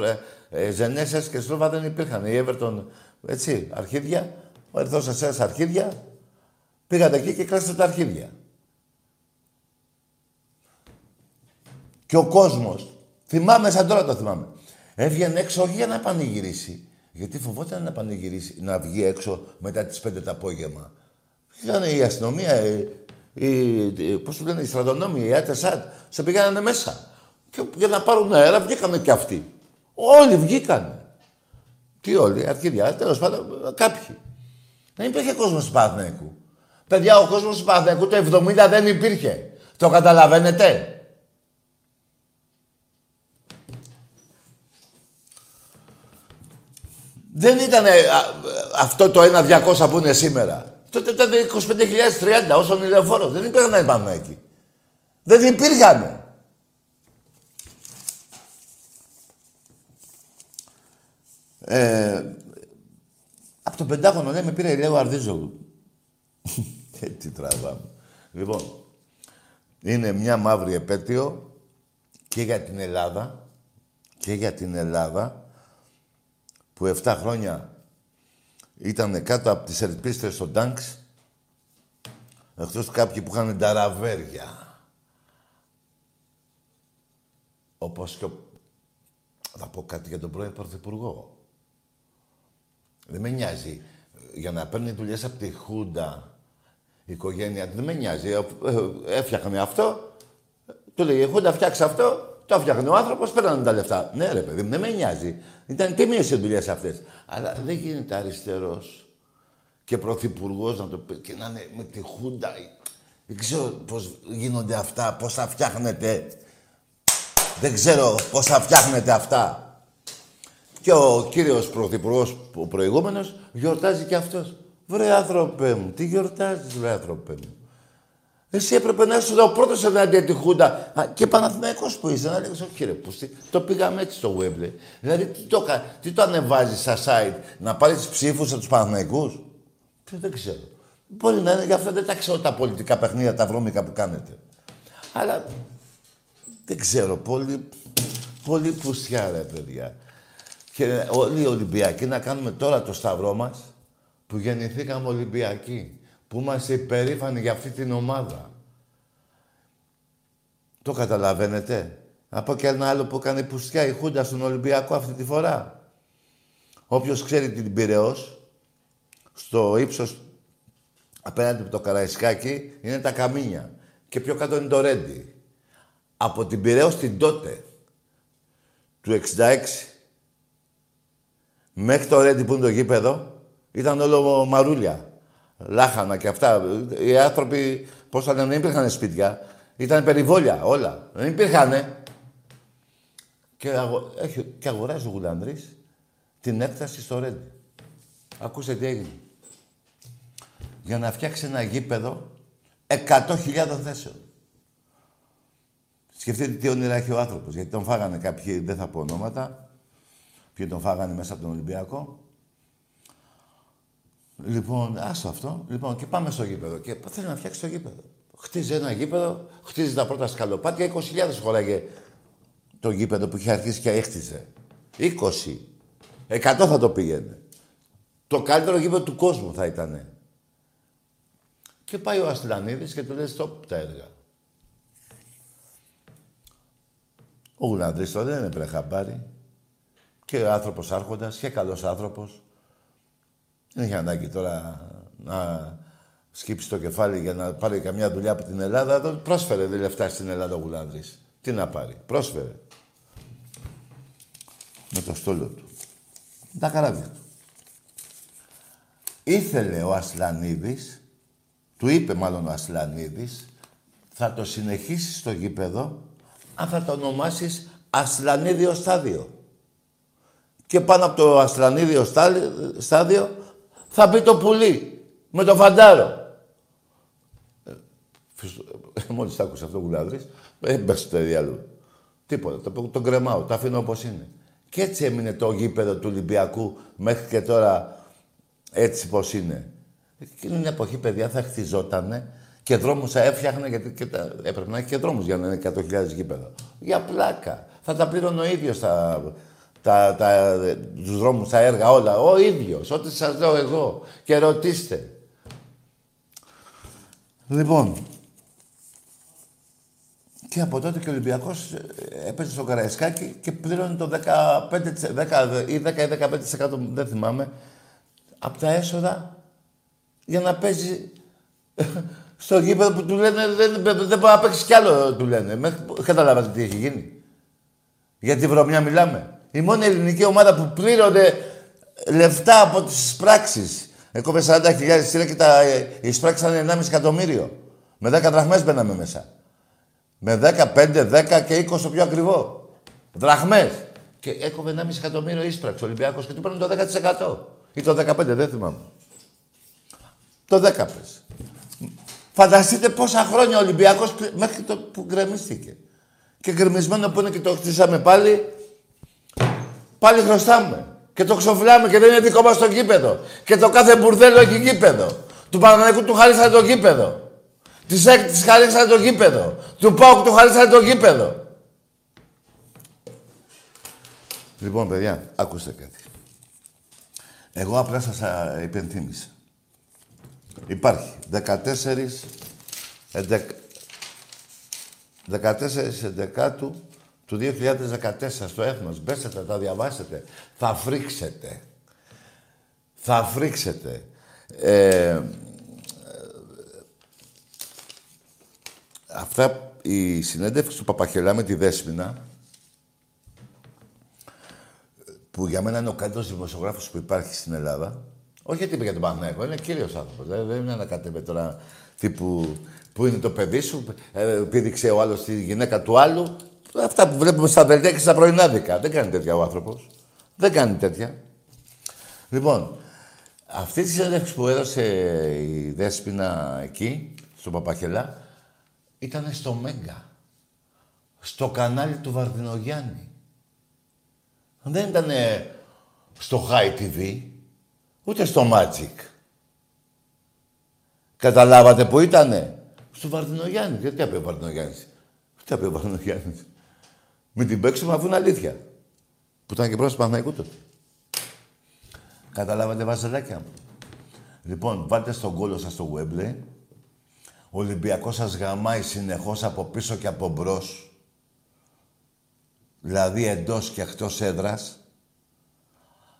ε, Ζενέσες και Σλόβα δεν υπήρχαν. Η Everton, έτσι, αρχίδια. Ο Ερθός Ασέρας αρχίδια. Πήγατε εκεί και κλάσατε τα αρχίδια. Και ο κόσμος, θυμάμαι σαν τώρα το θυμάμαι, έβγαινε έξω όχι για να πανηγυρίσει. Γιατί φοβόταν να πανηγυρίσει, να βγει έξω μετά τις 5 το απόγευμα. Ήταν η αστυνομία, η, η, πώς του λένε, οι στρατονόμοι, οι ΑΤΕΣΑΤ, σε πήγανε μέσα. Και για να πάρουν αέρα βγήκανε κι αυτοί. Όλοι βγήκανε. Τι όλοι, αρχίδια, τέλος πάντων, κάποιοι. Δεν υπήρχε κόσμος του Παναθηναϊκού. Παιδιά, ο κόσμος του Παναθηναϊκού το 70 δεν υπήρχε. Το καταλαβαίνετε. Δεν ήταν αυτό το 1-200 που είναι σήμερα. Τότε ήταν 25.030 όσον ηλεφόρο. Δεν υπήρχαν πάνω εκεί. Δεν υπήρχαν. Ε, από το Πεντάγωνο, ναι, με πήρε η Λέο Αρδίζογλου. Έτσι τραβάμε. Λοιπόν, είναι μια μαύρη επέτειο και για την Ελλάδα και για την Ελλάδα που 7 χρόνια ήταν κάτω από τις ελπίστες στο Τάγκς εκτός κάποιοι που είχαν τα ραβέρια. Όπως και ο... Θα πω κάτι για τον πρώην Πρωθυπουργό. Δεν με νοιάζει. Για να παίρνει δουλειές από τη Χούντα η οικογένεια δεν με νοιάζει. Ε, έφτιαχνε αυτό, του λέει η Χούντα φτιάξει αυτό, το έφτιαχνε ο άνθρωπος, παίρνανε τα λεφτά. Ναι, ρε παιδί, δεν με νοιάζει. Ήταν τίμιε οι δουλειές αυτές. Αλλά δεν γίνεται αριστερός και πρωθυπουργός να το πει και να είναι με τη Χούντα. Δεν ξέρω πώς γίνονται αυτά, πώς θα φτιάχνετε. Δεν ξέρω πώς θα φτιάχνετε αυτά. Και ο κύριος Πρωθυπουργός, ο προηγούμενος, γιορτάζει και αυτός. Βρε άνθρωπε μου, τι γιορτάζεις βρε άνθρωπε μου. Εσύ έπρεπε να είσαι ο πρώτος ενάντια τη Χούντα. Και Παναθηναϊκός που είσαι, να λέγεις, όχι ρε πούστη, το πήγαμε έτσι στο Webley. Δηλαδή, τι το, τι το ανεβάζεις στα site, να πάρεις ψήφους από τους Παναθηναϊκούς; Δεν ξέρω. Μπορεί να είναι, γι' αυτό δεν τα ξέρω τα πολιτικά παιχνίδια, τα βρώμικα που κάνετε. Αλλά δεν ξέρω, πολύ, πολύ πουστιά ρε παιδιά. Και όλοι οι Ολυμπιακοί να κάνουμε τώρα το σταυρό μας που γεννηθήκαμε Ολυμπιακοί. Που είμαστε υπερήφανοι για αυτή την ομάδα. Το καταλαβαίνετε; Να πω και ένα άλλο που έκανε πουστιά η Χούντα στον Ολυμπιακό αυτή τη φορά. Όποιος ξέρει την Πυραιός, στο ύψος απέναντι από το Καραϊσκάκι, είναι τα Καμίνια. Και πιο κάτω είναι το Ρέντι. Από την Πυραιός την τότε, του 66, Μέχρι το Ρέντι που είναι το γήπεδο, ήταν όλο μαρούλια. Λάχανα και αυτά. Οι άνθρωποι, πώς θα λένε, δεν υπήρχαν σπίτια. Ήταν περιβόλια όλα. Δεν υπήρχαν. Και, αγο... Έχει... και αγοράζει ο Γουλανδρής την έκταση στο Ρέντι. Ακούστε τι έγινε. Για να φτιάξει ένα γήπεδο 100.000 θέσεων. Σκεφτείτε τι όνειρα έχει ο άνθρωπος, γιατί τον φάγανε κάποιοι, δεν θα πω ονόματα, Ποιοι τον φάγανε μέσα από τον Ολυμπιακό. Λοιπόν, άστο αυτό. Λοιπόν, και πάμε στο γήπεδο. Και θέλει να φτιάξει το γήπεδο. χτίζει ένα γήπεδο, χτίζει τα πρώτα σκαλοπάτια, 20.000 χωράγε το γήπεδο που είχε αρχίσει και έχτιζε. 20. 100 θα το πήγαινε. Το καλύτερο γήπεδο του κόσμου θα ήταν. Και πάει ο Αστυλανίδης και του λέει stop τα έργα. Ο Γουλανδρής τώρα δεν έπρεπε χαμπάρι. Και άνθρωπος άρχοντας και καλός άνθρωπος. Δεν είχε ανάγκη τώρα να σκύψει το κεφάλι για να πάρει καμιά δουλειά από την Ελλάδα. Τον πρόσφερε δε λεφτά στην Ελλάδα ο Γουλανδρής. Τι να πάρει. Πρόσφερε. Με το στόλο του. Τα καράβια του. Ήθελε ο Ασλανίδης, του είπε μάλλον ο Ασλανίδης, θα το συνεχίσεις στο γήπεδο αν θα το ονομάσεις Ασλανίδιο στάδιο. Και πάνω από το Ασλανίδιο στάδιο θα μπει το πουλί με το φαντάρο. Ε, μόλις τα άκουσα αυτό ο Γουλάδρης, έμπαιξε το διάλογο. Τίποτα, το, το κρεμάω, το αφήνω όπως είναι. Και έτσι έμεινε το γήπεδο του Ολυμπιακού μέχρι και τώρα έτσι πως είναι. Εκείνη την εποχή, παιδιά, θα χτιζότανε και δρόμους θα έφτιαχνε, γιατί και τα, έπρεπε να έχει και δρόμους για να είναι 100.000 γήπεδα. Για πλάκα. Θα τα πλήρωνε ο ίδιος τα, τα, τα, τους δρόμους, τα έργα, όλα. Ο ίδιος. Ό,τι σας λέω εγώ. Και ρωτήστε. Λοιπόν, και από τότε και ο Ολυμπιακός ε, έπαιζε στο Καραϊσκάκι και πλήρωνε το 15, 10 ή 10 ή 15% δεν θυμάμαι από τα έσοδα για να παίζει στο γήπεδο που του λένε δεν, δεν, δεν μπορεί να παίξει κι άλλο, του λένε. Μέχρι, καταλάβατε τι έχει γίνει. Για τη βρωμιά μιλάμε. Η μόνη ελληνική ομάδα που πλήρωνε λεφτά από τις πράξει. Έκοβε 40.000 στήρα και τα εισπράξαν 1,5 εκατομμύριο. Με 10 δραχμές μπαίναμε μέσα. Με 10, 5, 10 και 20 το πιο ακριβό. Δραχμές. Και έκοβε 1,5 εκατομμύριο ίσπραξη ο Ολυμπιακός και του παίρνει το 10%. Ή το 15, δεν θυμάμαι. Το 10 πες. Φανταστείτε πόσα χρόνια ο Ολυμπιακός μέχρι το που γκρεμίστηκε. Και γκρεμισμένο που είναι και το χτίσαμε πάλι, πάλι χρωστάμε. Και το ξοφλάμε και δεν είναι δικό μας το γήπεδο. Και το κάθε μπουρδέλο έχει γήπεδο. Του Παναγενικού του χαρίσανε το γήπεδο. Της ΕΚ της χαρίσανε το γήπεδο. Του ΠΑΟΚ του χαρίσανε το γήπεδο. Λοιπόν, παιδιά, ακούστε κάτι. Εγώ απλά σας υπενθύμησα. Υπάρχει 14, 11, 14 Εντεκάτου του 2014 στο Έθνος. Μπέστε τα, τα διαβάσετε. Θα φρίξετε. Θα φρίξετε. Ε, αυτά η συνέντευξη του Παπαχελά με τη Δέσποινα που για μένα είναι ο καλύτερος δημοσιογράφος που υπάρχει στην Ελλάδα. Όχι γιατί είπε για τον Παναγιώτο, είναι κύριος άνθρωπος. Δεν είναι να κατέβει τώρα τύπου που είναι το παιδί σου, ε, πήδηξε ο άλλος τη γυναίκα του άλλου. Αυτά που βλέπουμε στα δελτία και στα πρωινάδικα. Δεν κάνει τέτοια ο άνθρωπος. Δεν κάνει τέτοια. Λοιπόν, αυτή της συνέντευξης που έδωσε η Δέσποινα εκεί, στον Παπαχελά, ήταν στο Μέγκα. Στο κανάλι του Βαρδινογιάννη. Δεν ήταν στο High TV, ούτε στο Magic. Καταλάβατε που ήτανε; Στο Βαρδινογιάννη. Γιατί είπε ο Βαρδινογιάννης; Τι είπε ο Βαρδινογιάννης; Μην την παίξουμε αφού είναι αλήθεια. Που ήταν και πρόσωπο Παναγικού τότε. Καταλάβατε βαζελάκια μου. Λοιπόν, βάλτε στον κόλλο σας στο Webley. Ο Ολυμπιακός σας γαμάει συνεχώς από πίσω και από μπρος δηλαδή εντός και εκτός έδρας,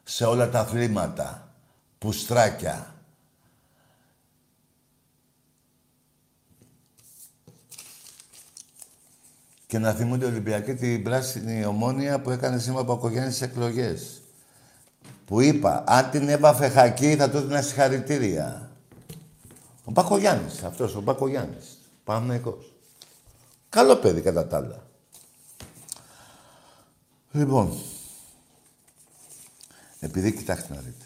σε όλα τα αθλήματα, πουστράκια. Και να θυμούνται Ολυμπιακοί την πράσινη ομόνια που έκανε σήμερα από οικογένειες στις εκλογές. Που είπα, αν την έβαφε χακί θα του έδινα συγχαρητήρια. Ο Μπακογιάννης, αυτός ο Μπακογιάννης. Παναμαϊκός. Καλό παιδί κατά τα άλλα. Λοιπόν, επειδή κοιτάξτε να δείτε,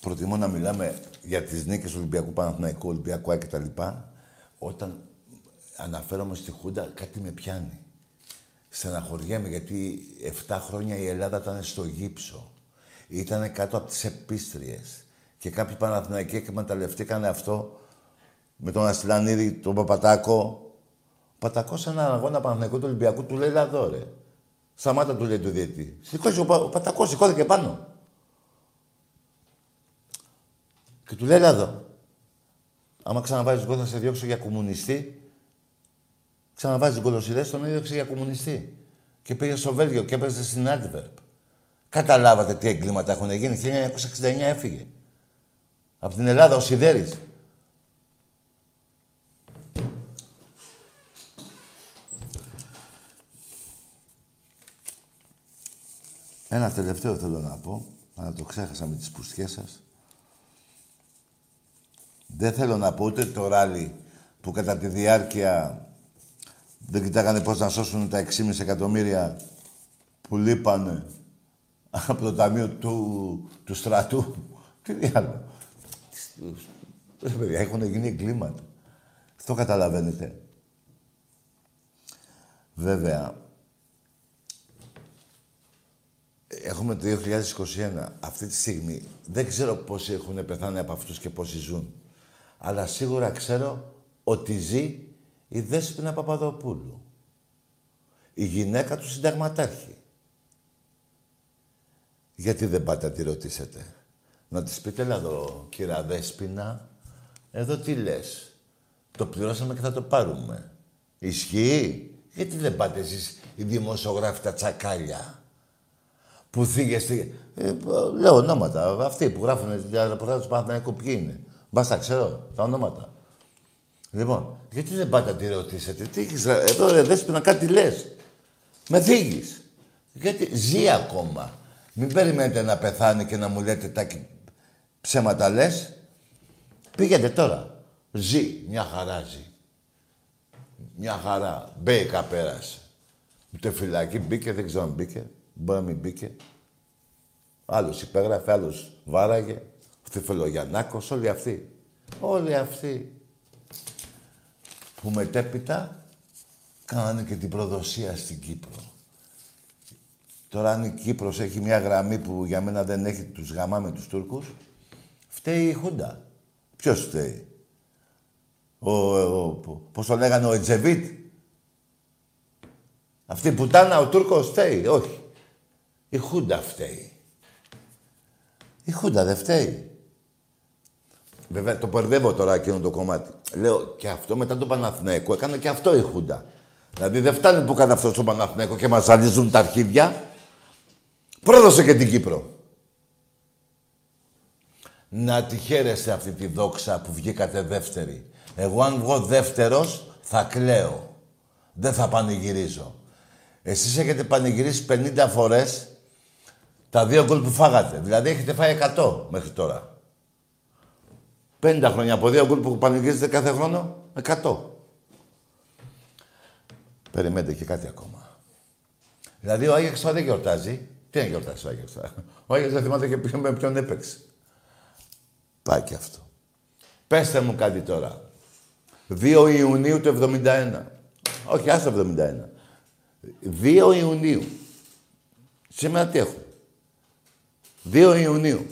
προτιμώ να μιλάμε για τις νίκες του Ολυμπιακού Παναθηναϊκού, Ολυμπιακού κτλ. Όταν αναφέρομαι στη Χούντα, κάτι με πιάνει. Στεναχωριέμαι γιατί 7 χρόνια η Ελλάδα ήταν στο γύψο. Ήταν κάτω από τις επίστριες. Και κάποιοι Παναθηναϊκοί εκμεταλλευτήκαν αυτό Με τον Αστυλανίδη, τον Παπατάκο. Ο Πατακός σε έναν αγώνα Παναθηναϊκού του Ολυμπιακού του λέει «Λαδό, ρε». Σταμάτα του λέει του διετή. Σηκώσε ο, Πα, ο Πατακός, σηκώθηκε πάνω. Και του λέει «Λαδό, άμα ξαναβάζεις γκολ θα σε διώξω για κομμουνιστή». Ξαναβάζει γκολοσυρές, τον έδιωξε για κομμουνιστή. Και πήγε στο Βέλγιο και έπαιζε στην Άντιβερπ. Καταλάβατε τι εγκλήματα έχουν γίνει. 1969 έφυγε. Από την Ελλάδα ο Σιδέρης. Ένα τελευταίο θέλω να πω, αλλά το ξέχασα με τις πουστιές σας. Δεν θέλω να πω ούτε το ράλι που κατά τη διάρκεια δεν κοιτάγανε πώς να σώσουν τα 6,5 εκατομμύρια που λείπανε από το ταμείο του, του στρατού. Τι άλλο. Ρε παιδιά, έχουν γίνει εγκλήματα. Αυτό καταλαβαίνετε. Βέβαια, έχουμε το 2021. Αυτή τη στιγμή δεν ξέρω πόσοι έχουν πεθάνει από αυτούς και πόσοι ζουν. Αλλά σίγουρα ξέρω ότι ζει η Δέσποινα Παπαδοπούλου. Η γυναίκα του συνταγματάρχη. Γιατί δεν πάτε να τη ρωτήσετε; Να της πείτε, εδώ, κύρα Δέσποινα, εδώ τι λες; Το πληρώσαμε και θα το πάρουμε. Ισχύει; Γιατί δεν πάτε εσείς οι δημοσιογράφοι τα τσακάλια. Που θίγεστε... Ε, λέω ονόματα. Αυτοί που γράφουν για ρεπορτάζ του Παναθηναϊκού ποιοι είναι; Μπας τα ξέρω, τα ονόματα. Λοιπόν, γιατί δεν πάτε να τη ρωτήσετε; Τι έχεις, εδώ ρε Δέσποινα κάτι λες. Με θίγεις. Γιατί ζει ακόμα. Μην περιμένετε να πεθάνει και να μου λέτε τα ψέματα λες. Πήγαινε τώρα. Ζει. Μια χαρά ζει. Μια χαρά. Μπέικα πέρασε. Ούτε φυλακή μπήκε, δεν ξέρω αν μπήκε. Μπορεί να μην μπήκε. Άλλος υπέγραφε, άλλος βάραγε. Φελογιαννάκος, όλοι αυτοί. Όλοι αυτοί που μετέπειτα κάνανε και την προδοσία στην Κύπρο. Τώρα αν η Κύπρος έχει μια γραμμή που για μένα δεν έχει τους γαμά με τους Τούρκους, φταίει η Χούντα. Ποιος φταίει; Ο, ο, πώς το λέγανε, ο Ετζεβίτ. Αυτή η πουτάνα, ο Τούρκος φταίει; Όχι. Η Χούντα φταίει. Η Χούντα δεν φταίει. Βέβαια, το μπερδεύω τώρα εκείνο το κομμάτι. Λέω και αυτό μετά τον Παναθηναϊκό έκανε και αυτό η Χούντα. Δηλαδή δεν φτάνει που έκανε αυτός στο Παναθηναϊκό και μας ζαλίζουν τα αρχίδια. Πρόδωσε και την Κύπρο. Να τη χαίρεστε αυτή τη δόξα που βγήκατε δεύτερη. Εγώ αν βγω δεύτερος θα κλαίω. Δεν θα πανηγυρίζω. Εσείς έχετε πανηγυρίσει 50 φορές τα δύο γκολ που φάγατε. Δηλαδή έχετε φάει 100 μέχρι τώρα. 50 χρόνια από δύο γκολ που πανηγυρίζετε κάθε χρόνο, 100. Περιμένετε και κάτι ακόμα. Δηλαδή ο Άγιαξ δεν γιορτάζει. Τι είναι γιορτάζει ο Άγιαξ Ο Άγιαξ δεν θυμάται και με ποιον έπαιξε. Πάει και αυτό. Πέστε μου κάτι τώρα. 2 Ιουνίου του 71. Όχι, άστο 71. 2 Ιουνίου. Σήμερα τι έχω. 2 Ιουνίου.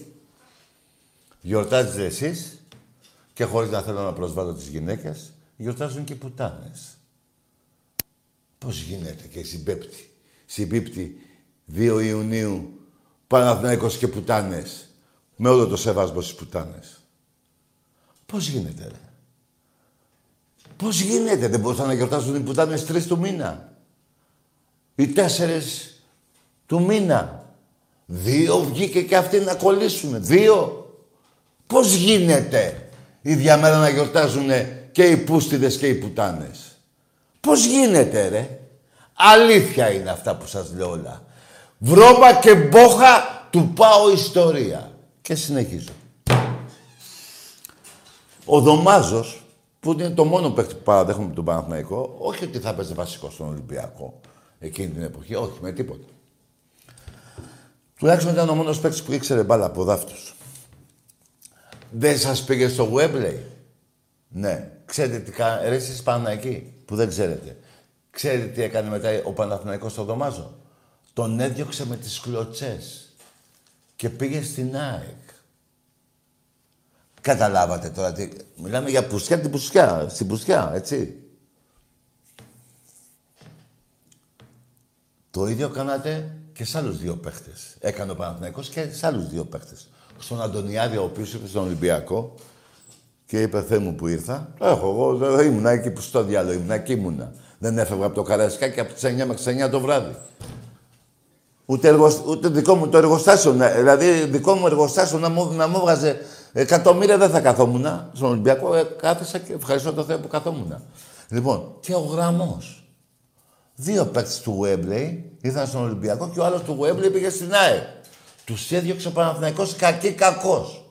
Γιορτάζετε εσείς; Και χωρίς να θέλω να προσβάλλω τις γυναίκες, γιορτάζουν και οι πουτάνες. Πώς γίνεται και συμπέπτει. Συμπίπτει 2 Ιουνίου Παναθηναϊκός και πουτάνες. Με όλο το σεβασμό στις πουτάνες. Πώς γίνεται, ρε. Πώς γίνεται, δεν μπορούσαν να γιορτάζουν οι πουτάνες τρεις του μήνα. Οι τέσσερις του μήνα. Δύο βγήκε και αυτοί να κολλήσουν. Δύο. Πώς γίνεται ίδια μέρα να γιορτάζουν και οι πούστιδες και οι πουτάνες. Πώς γίνεται ρε; Αλήθεια είναι αυτά που σας λέω όλα. Βρώμα και μπόχα του πάω ιστορία. Και συνεχίζω. Ο Δωμάζος, που είναι το μόνο παίκτη που παραδέχομαι τον Παναθηναϊκό, όχι ότι θα παίζει βασικό στον Ολυμπιακό εκείνη την εποχή, όχι με τίποτα. Τουλάχιστον ήταν ο μόνος παίκτης που ήξερε μπάλα από δάφτους. Δεν σας πήγε στο Webley. Ναι. Ξέρετε τι κάνει, ρε εσείς εκεί, που δεν ξέρετε. Ξέρετε τι έκανε μετά ο Παναθηναϊκός στο Δωμάζο. Τον έδιωξε με τις κλωτσές και πήγε στην ΑΕΚ. Καταλάβατε τώρα τι... Μιλάμε για πουσιά την πουσιά, στην πουσιά, έτσι. Το ίδιο κάνατε και σε άλλους δύο παίχτες. Έκανε ο Παναθηναϊκός και σε άλλους δύο παίχτες. Στον Αντωνιάδη, ο οποίος ήρθε στον Ολυμπιακό και είπε Θεέ μου που ήρθα. Το έχω εγώ, δεν ήμουνα εκεί που στο διάλογο ήμουνα, εκεί ήμουνα. Δεν έφευγα από το Καραϊσκάκι από τις 9 μέχρι τις 9 το βράδυ. Ούτε, εργοσ... ούτε δικό μου το εργοστάσιο, να- δηλαδή δικό μου εργοστάσιο να μου, να μου βγάζε εκατομμύρια δεν θα καθόμουν. Στον Ολυμπιακό ε, κάθισα και ευχαριστώ τον Θεό που καθόμουν. Λοιπόν, και ο γραμμός. Δύο παίκτες του Wembley ήρθαν στον Ολυμπιακό και ο άλλος του Wembley πήγε στην ΑΕ. Τους έδιωξε ο Παναθηναϊκός κακή κακός.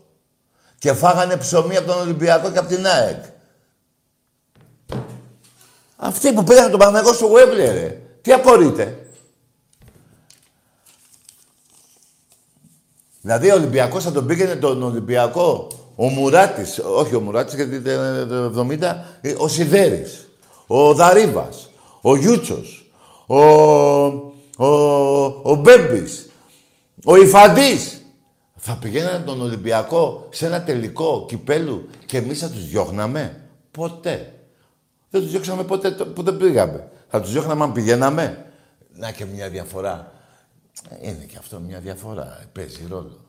Και φάγανε ψωμί από τον Ολυμπιακό και από την ΑΕΚ. Αυτοί που πήγαν τον Παναθηναϊκό στο Wembley, ρε. Τι απορείτε. Δηλαδή ο Ολυμπιακός θα τον πήγαινε τον Ολυμπιακό, ο Μουράτης, όχι ο Μουράτης γιατί ήταν το 70, ε, ο Σιδέρης, ο Δαρίβας, ο Γιούτσος, ο, ο, ο Μπέμπης, ο Ιφαντής. Θα πηγαίνανε τον Ολυμπιακό σε ένα τελικό κυπέλου και εμείς θα τους διώχναμε; Ποτέ. Δεν τους διώξαμε ποτέ το- που δεν πήγαμε. Θα τους διώχναμε αν πηγαίναμε; Να και μια διαφορά. Είναι και αυτό μια διαφορά. Παίζει ρόλο.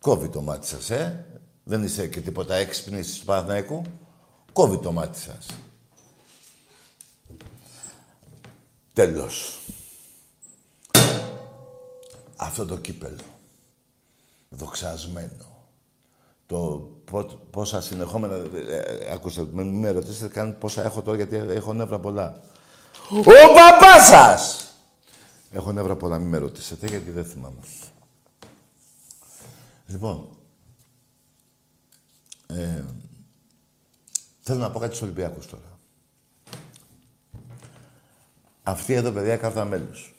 Κόβει το μάτι σας, ε. Δεν είστε και τίποτα έξυπνοι του Παναθηναϊκού. Κόβει το μάτι σας. Τέλος. Αυτό το κύπελο. Δοξασμένο. Το πο- πόσα συνεχόμενα... Ε, ε, ακούστε, με, με ρωτήσετε καν πόσα έχω τώρα, γιατί έχω νεύρα πολλά. Ο παπάς σας! Έχω νεύρα πολλά, μην με ρωτήσετε, γιατί δεν θυμάμαι. Λοιπόν, ε, θέλω να πω κάτι στους Ολυμπιακούς τώρα. Αυτή εδώ, παιδιά, κάρτα μέλους.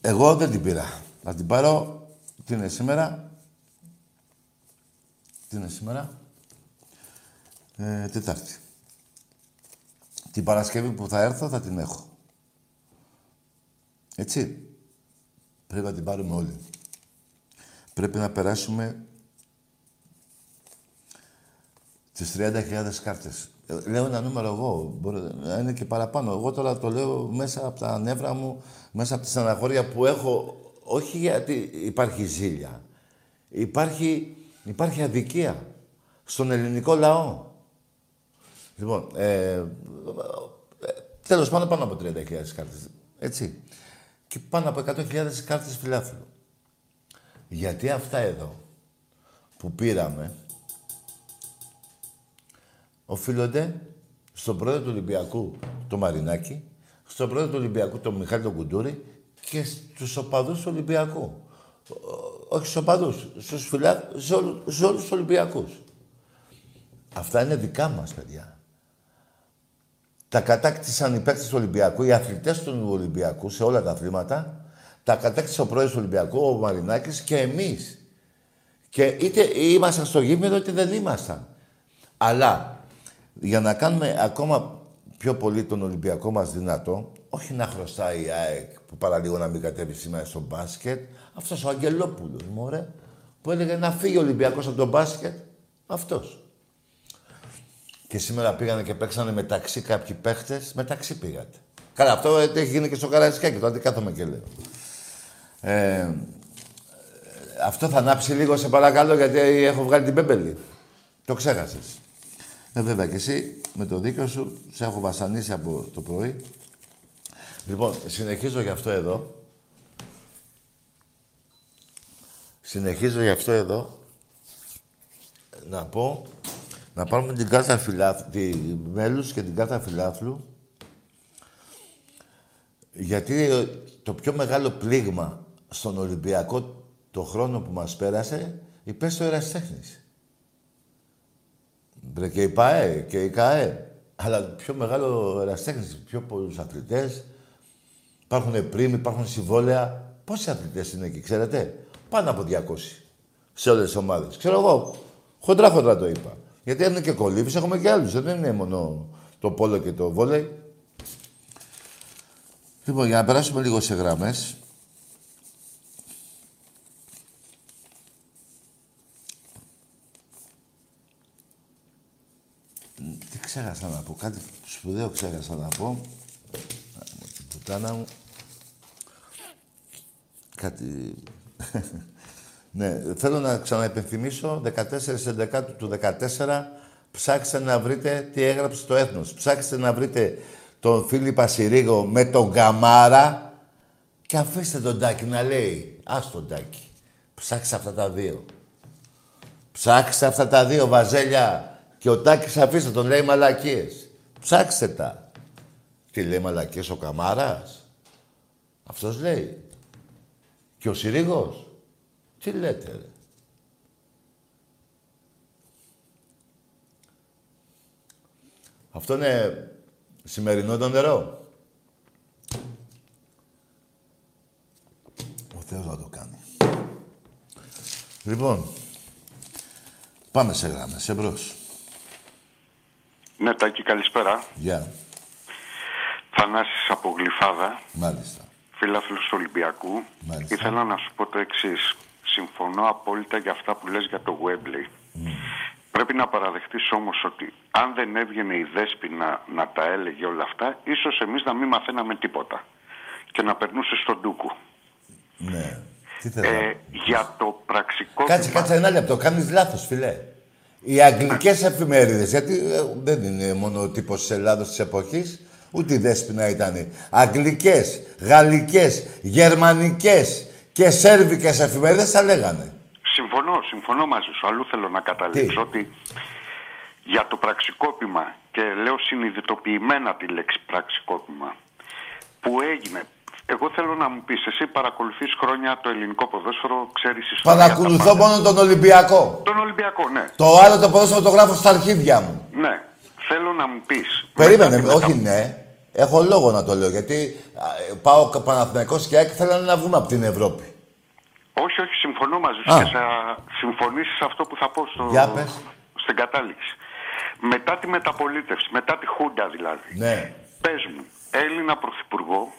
Εγώ δεν την πήρα. Θα την πάρω, τι είναι σήμερα; Τι είναι σήμερα; Ε, τετάρτη. Την Παρασκευή που θα έρθω θα την έχω. Έτσι. Πρέπει να την πάρουμε όλοι. Πρέπει να περάσουμε τις 30.000 κάρτες. Ε, Λέω ένα νούμερο εγώ, μπορεί να είναι και παραπάνω. Εγώ τώρα το λέω μέσα από τα νεύρα μου, μέσα από τη στεναχώρια που έχω, όχι γιατί υπάρχει ζήλια. Υπάρχει, υπάρχει αδικία στον ελληνικό λαό. Λοιπόν, ε, ε, τέλος πάνω πάνω από 30.000 κάρτες, έτσι. Και πάνω από 100.000 κάρτες φιλάθλου. Γιατί αυτά εδώ που πήραμε οφείλονται στον πρόεδρο του Ολυμπιακού, το Μαρινάκη, στον πρόεδρο του Ολυμπιακού, τον Μιχάλη τον Κουντούρη και στους οπαδούς του Ολυμπιακού. Ο- Όχι στους οπαδούς, στους φιλά... σε, όλου, σε όλους τους Ολυμπιακούς. Αυτά είναι δικά μας, παιδιά. Τα κατάκτησαν οι παίκτες του Ολυμπιακού, οι αθλητές του Ολυμπιακού σε όλα τα αθλήματα. Τα κατάκτησε ο πρόεδρος του Ολυμπιακού, ο Μαρινάκης και εμείς. Και είτε ήμασταν στο γήπεδο, είτε δεν ήμασταν. Αλλά για να κάνουμε ακόμα πιο πολύ τον Ολυμπιακό μας δυνατό, όχι να χρωστάει η ΑΕΚ που παραλίγο να μην κατέβει σήμερα στο μπάσκετ, αυτός ο Αγγελόπουλος, μωρέ, που έλεγε να φύγει ο Ολυμπιακός από το μπάσκετ, αυτός. Και σήμερα πήγανε και παίξανε μεταξύ κάποιοι παίχτες, μεταξύ πήγατε. Καλά, αυτό ε, έχει γίνει και στο Καραϊσκάκι, τώρα τι κάθομαι και λέω. Ε, αυτό θα ανάψει λίγο, σε παρακαλώ, γιατί έχω βγάλει την πέμπελη. Το ξέχασες. Ε, βέβαια και εσύ με το δίκιο σου σε έχω βασανίσει από το πρωί. Λοιπόν, συνεχίζω για αυτό εδώ. Συνεχίζω για αυτό εδώ. Να πω, να πάρουμε την κάρτα φιλάθλου, τη μέλους και την κάρτα φιλάθλου. Γιατί ε, το πιο μεγάλο πλήγμα στον Ολυμπιακό το χρόνο που μας πέρασε υπέστη ο Εραστέχνης. Μπρε και η ΠΑΕ και η ΚΑΕ. Αλλά πιο μεγάλο εραστέχνης, πιο πολλούς αθλητές. Υπάρχουν πρίμοι, υπάρχουν συμβόλαια. Πόσοι αθλητές είναι εκεί, ξέρετε; Πάνω από 200 σε όλες τις ομάδες. Ξέρω εγώ, χοντρά χοντρά το είπα. Γιατί αν είναι και κολύβεις, έχουμε και άλλους. Δεν είναι μόνο το πόλο και το βόλεϊ. Λοιπόν, για να περάσουμε λίγο σε γραμμές. Ξέχασα να πω. Κάτι σπουδαίο ξέχασα να πω. Α, μου, Την πουτάνα μου. Κάτι... ναι, θέλω να ξαναεπενθυμίσω 14 11 του 14 ψάξτε να βρείτε τι έγραψε το έθνος. Ψάξτε να βρείτε τον Φίλιππα Συρίγο με τον Καμάρα και αφήστε τον Τάκη να λέει. Ας τον Τάκη. Ψάξτε αυτά τα δύο. Ψάξτε αυτά τα δύο βαζέλια. Και ο Τάκης αφήστε τον λέει μαλακίες. Ψάξτε τα. Τι λέει μαλακίες ο Καμάρας; Αυτός λέει. Και ο Συρίγος; Τι λέτε ρε; Αυτό είναι σημερινό το νερό. Ο Θεός θα το κάνει. Λοιπόν, πάμε σε γράμμες, εμπρός. Ναι, Τάκη, καλησπέρα. Γεια. Θανάσης από Γλυφάδα, Μάλιστα. φίλαθλος του Ολυμπιακού. Μάλιστα. Ήθελα να σου πω το εξής. Συμφωνώ απόλυτα για αυτά που λες για το Webley. Πρέπει να παραδεχτείς όμως ότι αν δεν έβγαινε η Δέσποινα να τα έλεγε όλα αυτά, ίσως εμείς να μην μαθαίναμε τίποτα και να περνούσες στον Ντούκου. Ναι. Τι θέλω. Ε, για το πραξικό... Κάτσε, κάτσε ένα λεπτό. Κάνεις λάθος, φιλέ. Οι αγγλικές εφημερίδες, γιατί ε, δεν είναι μόνο ο τύπος της Ελλάδος της εποχής, ούτε η Δέσποινα ήταν. Αγγλικές, γαλλικές, γερμανικές και σέρβικες εφημερίδες τα λέγανε. Συμφωνώ, συμφωνώ μαζί σου. Αλλού θέλω να καταλήξω ότι για το πραξικόπημα και λέω συνειδητοποιημένα τη λέξη πραξικόπημα που έγινε. Εγώ θέλω να μου πεις, εσύ παρακολουθείς χρόνια το ελληνικό ποδόσφαιρο, ξέρεις ιστορία. τα Παρακολουθώ πάντα. μόνο τον Ολυμπιακό. Τον Ολυμπιακό, ναι. Το άλλο το ποδόσφαιρο το γράφω στα αρχίδια μου. Ναι. Θέλω να μου πεις. Περίμενε, μετά τη όχι ναι. Έχω λόγο να το λέω, γιατί α, ε, πάω Παναθηναϊκός και ΑΕΚ θέλανε να βγούμε από την Ευρώπη. Όχι, όχι, συμφωνώ μαζί σου Α. και θα συμφωνήσεις σε αυτό που θα πω στο... Για πες. στην κατάληξη. Μετά τη μεταπολίτευση, μετά τη Χούντα δηλαδή, Ναι. πες μου, Έλληνα Πρωθυπουργό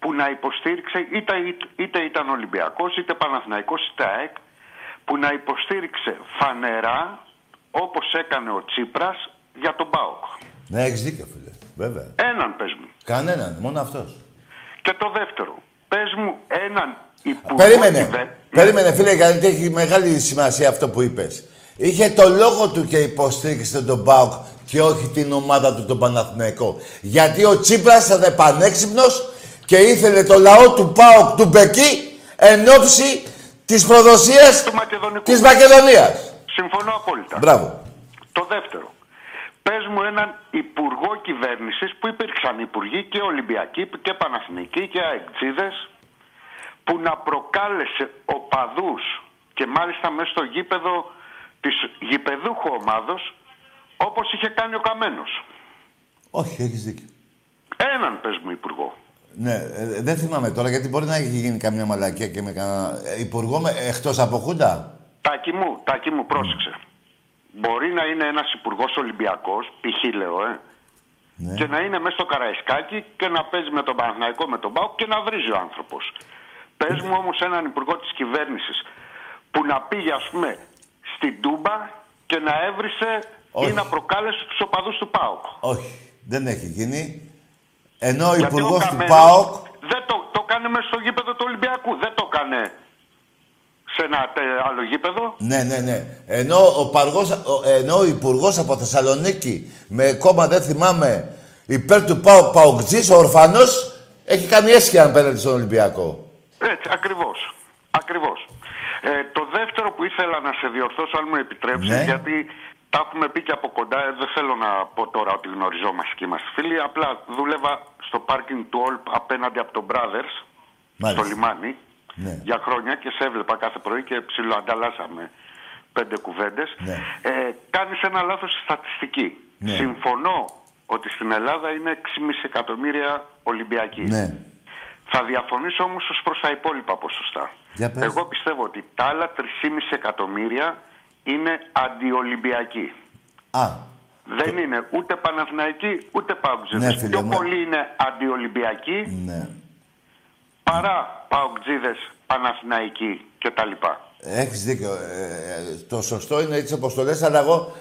που να υποστήριξε, είτε, είτε ήταν Ολυμπιακός, είτε Παναθηναϊκός, είτε ΑΕΚ, που να υποστήριξε φανερά, όπως έκανε ο Τσίπρας, για τον ΠΑΟΚ. Ναι, έχεις δίκιο, φίλε. Βέβαια. Έναν πες μου. Κανέναν, μόνο αυτός. Και το δεύτερο, πες μου έναν υπουργό... Περίμενε. κυβε- Περίμενε, φίλε, γιατί έχει μεγάλη σημασία αυτό που είπες. Είχε το λόγο του και υποστήριξε τον ΠΑΟΚ και όχι την ομάδα του τον Παναθηναϊκό. Γιατί ο Τσίπρας ήταν πανέξυπνος και ήθελε το λαό του ΠΑΟΚ του Μπεκί εν ώψη της προδοσίας της Μακεδονίας. Συμφωνώ απόλυτα. Μπράβο. Το δεύτερο. Πες μου έναν υπουργό κυβέρνησης που υπήρξαν υπουργοί και Ολυμπιακοί και Παναθηνικοί και αεκτζίδες που να προκάλεσε οπαδούς και μάλιστα μέσα στο γήπεδο της γηπεδούχου ομάδος όπως είχε κάνει ο Καμένος. Όχι, έχεις δίκιο. Έναν πες μου υπουργό. Ναι, ε, δεν θυμάμαι τώρα γιατί μπορεί να έχει γίνει καμιά μαλακία και με κανένα ε, υπουργό με, εκτός από Χούντα; Τάκη μου, τάκη μου, πρόσεξε. Μπορεί να είναι ένας υπουργός Ολυμπιακός, π.χ. λέω, ε, Ναι. και να είναι μέσα στο Καραϊσκάκι και να παίζει με τον Παναθηναϊκό, με τον Πάο και να βρίζει ο άνθρωπος. Πες μου όμως έναν υπουργό της κυβέρνησης που να πήγε ας πούμε στην Τούμπα και να έβρισε ή να προκάλεσε τους οπαδούς του ΠΑΟΚ. Όχι, δεν έχει γίνει. Ενώ ο Γιατί υπουργό του Καμένος ΠΑΟΚ Δεν το, το κάνει μέσα στο γήπεδο του Ολυμπιακού. Δεν το έκανε σε ένα τε- άλλο γήπεδο. Ναι, ναι, ναι. Ενώ ο, παργός, ο, ενώ ο υπουργός από Θεσσαλονίκη με κόμμα δεν θυμάμαι υπέρ του Πάου Παοκτζή, ο ορφανός έχει κάνει έσχεια απέναντι στον Ολυμπιακό. Έτσι, ακριβώς. Ακριβώς. Ε, το δεύτερο που ήθελα να σε διορθώσω, αν μου επιτρέψεις, Ναι. γιατί τα έχουμε πει και από κοντά, ε, δεν θέλω να πω τώρα ότι γνωριζόμαστε και είμαστε φίλοι, απλά δούλευα στο πάρκινγκ του Όλπ απέναντι από τον Brothers, Μάλιστα. στο λιμάνι, Ναι. για χρόνια και σε έβλεπα κάθε πρωί και ψιλοανταλλάσσαμε πέντε κουβέντες. Ναι. Ε, κάνεις ένα λάθος στη στατιστική. Ναι. Συμφωνώ ότι στην Ελλάδα είναι 6,5 εκατομμύρια Ολυμπιακοί. Ναι. Θα διαφωνήσω όμως ως προς τα υπόλοιπα ποσοστά. Για πες. Εγώ πιστεύω ότι τα άλλα 3,5 εκατομμύρια είναι αντιολυμπιακοί. Α, Δεν είναι ούτε Παναθηναϊκοί ούτε Παουτζίδες. Ναι, φίλε Πιο μου. πολλοί είναι αντιολυμπιακοί ναι. παρά Παουτζίδες, Παναθηναϊκοί κτλ. Έχεις δίκιο. Ε, το σωστό είναι έτσι όπως το λες, αλλά εγώ...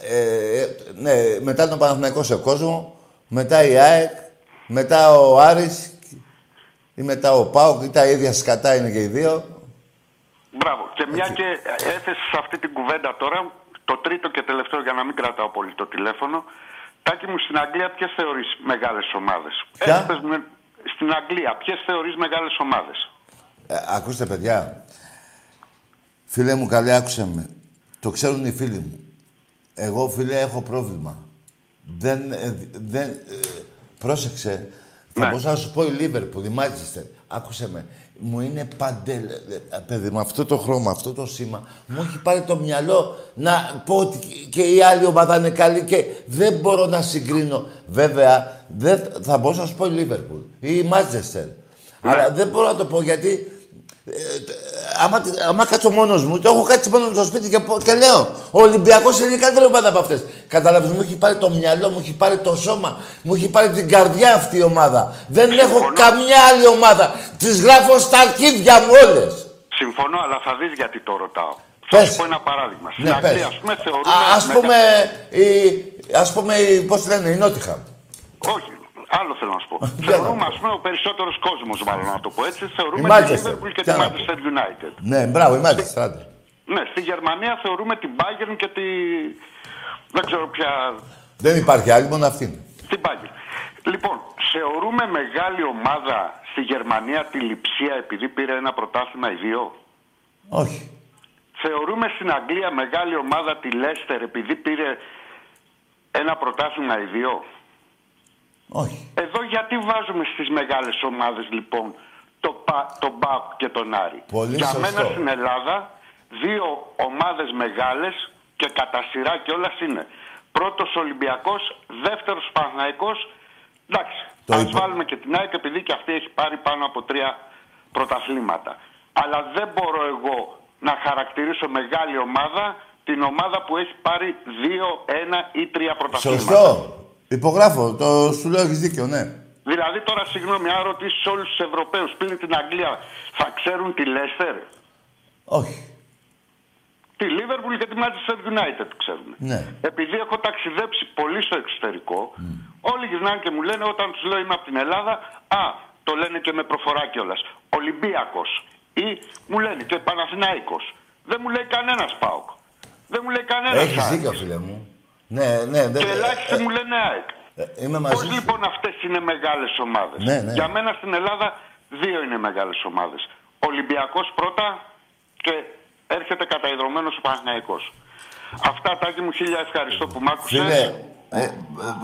Ε, ε, ναι, μετά τον Παναθηναϊκό σε κόσμο, μετά η ΑΕΚ, μετά ο Άρης ή μετά ο ΠΑΟΚ ή τα ίδια σκατά είναι και οι δύο. Μπράβο. Και μια και έθεσες αυτή την κουβέντα τώρα, το τρίτο και τελευταίο για να μην κρατάω πολύ το τηλέφωνο. Τάκη μου, στην Αγγλία ποιες θεωρείς μεγάλες ομάδες; Ποια; Στην Αγγλία, ποιες θεωρείς μεγάλες ομάδες; Ε, ακούστε, παιδιά. Φίλε μου, καλέ, άκουσε με. Το ξέρουν οι φίλοι μου. Εγώ, φίλε, έχω πρόβλημα. Δεν... ε, δεν ε, πρόσεξε. Θα Ναι. μπορούσα να σου πω η Λίβερπουλ, η Μάντσεστερ. Άκουσε με. Μου είναι παντελ... ε, Παιδί μου, αυτό το χρώμα, αυτό το σήμα, μου έχει πάρει το μυαλό να πω ότι και η άλλη ομάδα είναι καλή και δεν μπορώ να συγκρίνω. Βέβαια, δεν... θα μπορούσα να σου πω η Λίβερπουλ ή η Μάντσεστερ. Αλλά δεν μπορώ να το πω γιατί άμα, άμα κάτσω μόνος μου, το έχω κάτσει μόνος μου στο σπίτι και, πω- και λέω Ο Ολυμπιακός είναι η καλύτερη ομάδα από αυτές. Καταλαβαίνεις, μου έχει πάρει το μυαλό, μου έχει πάρει το σώμα, μου έχει πάρει την καρδιά αυτή η ομάδα. Δεν έχω καμιά άλλη ομάδα. Τις γράφω στα αρχίδια μου όλες. Συμφωνώ, αλλά θα δεις γιατί το ρωτάω. Πες. Θα σου πω ένα παράδειγμα. Στην Ναι, Αγγλία, πες. ας πούμε, θεωρούμε. Α, ας μεγα- πούμε, η, ας πούμε, η, πώς τη λένε, η Νότιχαμ. Όχι, άλλο θέλω να σου πω. θεωρούμε, ας πούμε, ο περισσότερος κόσμος, μάλλον να το πω έτσι, θεωρούμε Η τη Manchester. Liverpool και Τι τη να πω. Manchester United. Ναι, μπράβο, η Manchester, άντε. Ναι, στη Γερμανία θεωρούμε την Bayern και τη. Δεν ξέρω ποια. Δεν υπάρχει άλλη, μόνο αυτή είναι. Την Bayern. Λοιπόν, θεωρούμε μεγάλη ομάδα στη Γερμανία τη Λιψία επειδή πήρε ένα πρωτάθλημα οι δύο; Όχι. Θεωρούμε στην Αγγλία μεγάλη ομάδα τη Λέστερ επειδή πήρε ένα πρωτάθλημα οι δύο; Όχι. Εδώ γιατί βάζουμε στις μεγάλες ομάδες λοιπόν το, Πα- τον ΠΑΟΚ και τον Άρη; Πολύ Για σωστό. μένα στην Ελλάδα δύο ομάδες μεγάλες και κατά σειρά κιόλα είναι πρώτος Ολυμπιακός, δεύτερος Παναθηναϊκός. Εντάξει, Το ας είπα. βάλουμε και την ΑΕΚ επειδή και αυτή έχει πάρει πάνω από τρία πρωταθλήματα. Αλλά δεν μπορώ εγώ να χαρακτηρίσω μεγάλη ομάδα την ομάδα που έχει πάρει δύο, ένα ή τρία πρωταθλήματα. Σωστό. Υπογράφω. Το σου λέω έχεις δίκιο, ναι. Δηλαδή τώρα, συγγνώμη, αν ρωτήσεις όλους τους Ευρωπαίους πριν την Αγγλία, θα ξέρουν τη Λέστερ, Όχι. τη Λίβερπουλ και τη Manchester United ξέρουν. Ναι. Επειδή έχω ταξιδέψει πολύ στο εξωτερικό, όλοι γυρνάνε και μου λένε όταν τους λέω είμαι από την Ελλάδα, Α, το λένε και με προφορά κιόλας. Ολυμπιακός. Ή μου λένε και Παναθηναϊκός. Δεν μου λέει κανένας ΠΑΟΚ. Δεν μου λέει κανένας Έχεις δίκιο, φίλε μου. Ναι, ναι. Δεν... Και ελάχιστοι μου λένε ΑΕΚ. ε, είμαι Πώς μαζί σου. λοιπόν αυτές είναι μεγάλες ομάδες; Ναι, ναι. Για μένα στην Ελλάδα δύο είναι μεγάλες ομάδες. Ολυμπιακός πρώτα και έρχεται καταϊδρωμένος ο Παναθηναϊκός. Αυτά τάκι μου χίλια ευχαριστώ που μ' άκουσες. Φίλε, ε, ε,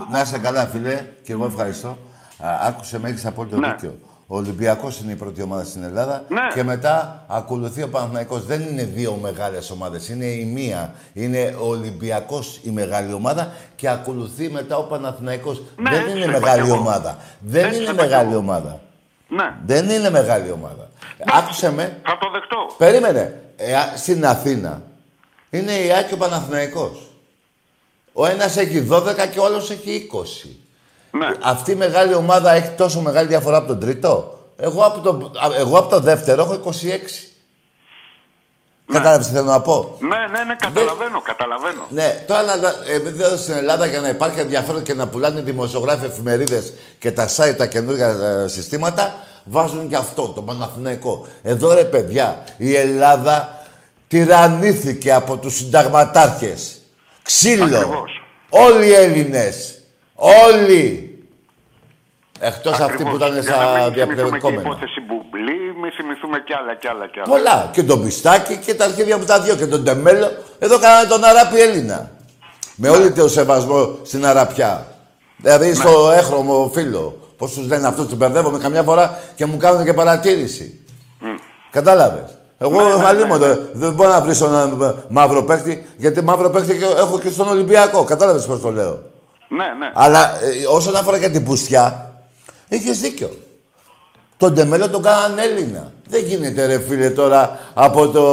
να είσαι καλά, φίλε, και εγώ ευχαριστώ. Α, άκουσε με, έχεις απόλυτο Ναι. δίκιο. Ο Ολυμπιακός είναι η πρώτη ομάδα στην Ελλάδα Ναι. και μετά ακολουθεί ο Παναθηναϊκός. Δεν είναι δύο μεγάλες ομάδες, είναι η μία. Είναι ο Ολυμπιακός η μεγάλη ομάδα και ακολουθεί μετά ο Παναθηναϊκός. Ναι, Δεν έτσι είναι το είπα μεγάλη κι εγώ. ομάδα. Δεν Έτσι είναι το είπα κι μεγάλη εγώ. ομάδα. Ναι, Δεν είναι μεγάλη ομάδα. Άκουσε με, θα το δεχτώ. Περίμενε. Ε, α- στην Αθήνα είναι η Άκη και ο Παναθηναϊκός. Ο ένας έχει 12 και ο άλλος έχει 20. Ναι. Αυτή η μεγάλη ομάδα έχει τόσο μεγάλη διαφορά από τον τρίτο. Εγώ από το, α- εγώ από το δεύτερο έχω 26. Κατάλαβες τι θέλω να πω; Ναι, ναι, ναι, καταλαβαίνω, καταλαβαίνω. Ναι, τώρα να- επειδή εδώ στην Ελλάδα για να υπάρχει ενδιαφέρον και να πουλάνε οι δημοσιογράφοι εφημερίδες και τα site, τα καινούργια ε, συστήματα, βάζουν και αυτό, το Παναθηναϊκό. Εδώ ρε παιδιά, η Ελλάδα τυραννήθηκε από τους συνταγματάρχες. Ξύλο. Ακριβώς. Όλοι οι Έλληνες. Όλοι. Εκτός αυτοί Ακριβώς. που ήταν Για να στα μην θυμηθούμε και διαπλεκόμενα. υπόθεση Μπουμπλή, μην θυμηθούμε κι άλλα κι άλλα κι άλλα. Πολλά. Και τον Πιστάκη και τα αρχίδια μου τα δυο και τον Τεμέλο. Εδώ κάνανε τον Αράπη Έλληνα. Με όλη το σεβασμό στην Αραπιά. Δηλαδή στο έχρωμο φίλο. Πώ του λένε αυτούς, τους μπερδεύομαι καμιά φορά και μου κάνουν και παρατήρηση. Κατάλαβες. Εγώ Ναι, ναι, ναι, ναι, ναι. δεν μπορώ να βρει έναν μαύρο παίκτη, γιατί μαύρο παίκτη και- έχω και στον Ολυμπιακό. Κατάλαβες πώς το λέω. Ναι, ναι. Αλλά ε, όσον αφορά και την πουστιά, έχεις δίκιο. Τον Τεμέλο τον κάναν Έλληνα. Δεν γίνεται ρε φίλε τώρα από το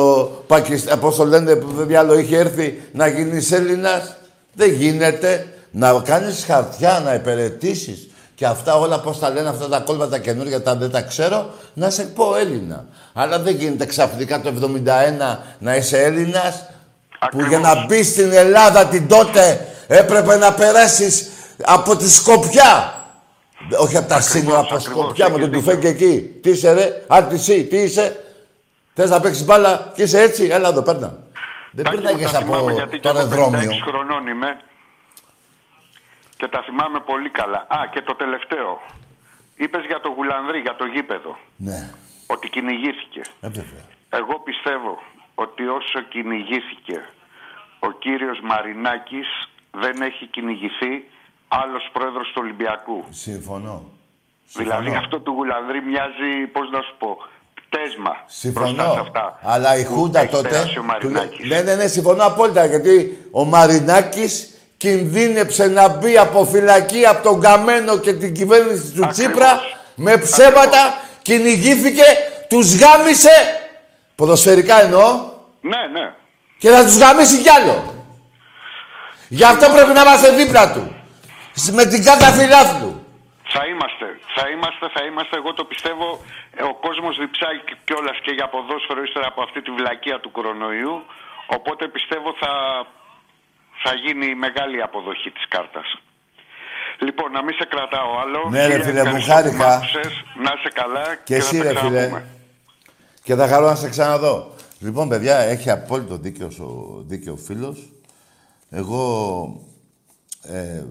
Πακιστάν, πώς το λένε, που δεν άλλο είχε έρθει να γίνεις Έλληνας. Δεν γίνεται να κάνεις χαρτιά, να υπηρετήσεις και αυτά όλα πώς τα λένε αυτά τα κόλπα τα καινούργια, τα δεν τα ξέρω, να σε πω Έλληνα. Αλλά δεν γίνεται ξαφνικά το 71 να είσαι Έλληνας, που για να μπει στην Ελλάδα την τότε έπρεπε να περάσεις από τη Σκοπιά. Όχι από τα σύνορα, από τα Σκοπιά με τον τουφέκι εκεί. Τι είσαι ρε, αρτισί, τι είσαι. Θες να παίξεις μπάλα και είσαι έτσι, έλα εδώ, παίρνα. Δεν Τάκη μου, περνάγες τα από θυμάμαι, γιατί και το εγώ αεροδρόμιο. 56 χρονών είμαι και τα θυμάμαι πολύ καλά. Α, και το τελευταίο. Είπες για το Γουλανδρή, για το γήπεδο, Ναι, ότι κυνηγήθηκε. ε, βέβαια. Εγώ πιστεύω ότι όσο κυνηγήθηκε ο κύριος Μαρινάκης δεν έχει κυνηγηθεί άλλος πρόεδρος του Ολυμπιακού. Συμφωνώ. Δηλαδή Συμφωνώ. αυτό του Γουλανδρή μοιάζει, πώς να σου πω, τέσμα μπροστά σε Συμφωνώ. αυτά. Αλλά η που Χούντα έχει τότε. περάσει ο του λέ- Μαρινάκης. Ναι, ναι, ναι, συμφωνώ απόλυτα. Γιατί ο Μαρινάκης κινδύνεψε να μπει από φυλακή από τον Καμένο και την κυβέρνηση του Τσίπρα με ψέματα, κυνηγήθηκε, τους γάμισε. Ποδοσφαιρικά εννοώ. Ναι, ναι. Και θα τους γαμίσει κι άλλο. Γι' αυτό πρέπει να είμαστε δίπλα του. Σ- Με την κάτα φιλάθλου. Θα είμαστε, θα είμαστε, θα είμαστε. Εγώ το πιστεύω. ε, Ο κόσμος διψάει κιόλας και για ποδόσφαιρο ύστερα από αυτή τη βλακεία του κορονοϊού. Οπότε πιστεύω θα, θα γίνει μεγάλη αποδοχή της κάρτας. Λοιπόν, να μην σε κρατάω άλλο. Ναι, ρε, Φίλε, φίλε, μου ευχαριστώ χάρηκα. που μ' άκουσες. Να είσαι καλά και, Και εσύ θα τα ρε φίλε. ξαναπούμε. Και θα χαρώ να σε ξαναδώ. Λοιπόν, παιδιά, έχει απόλυτο δίκιο ο δίκαιο φίλος. Εγώ ε,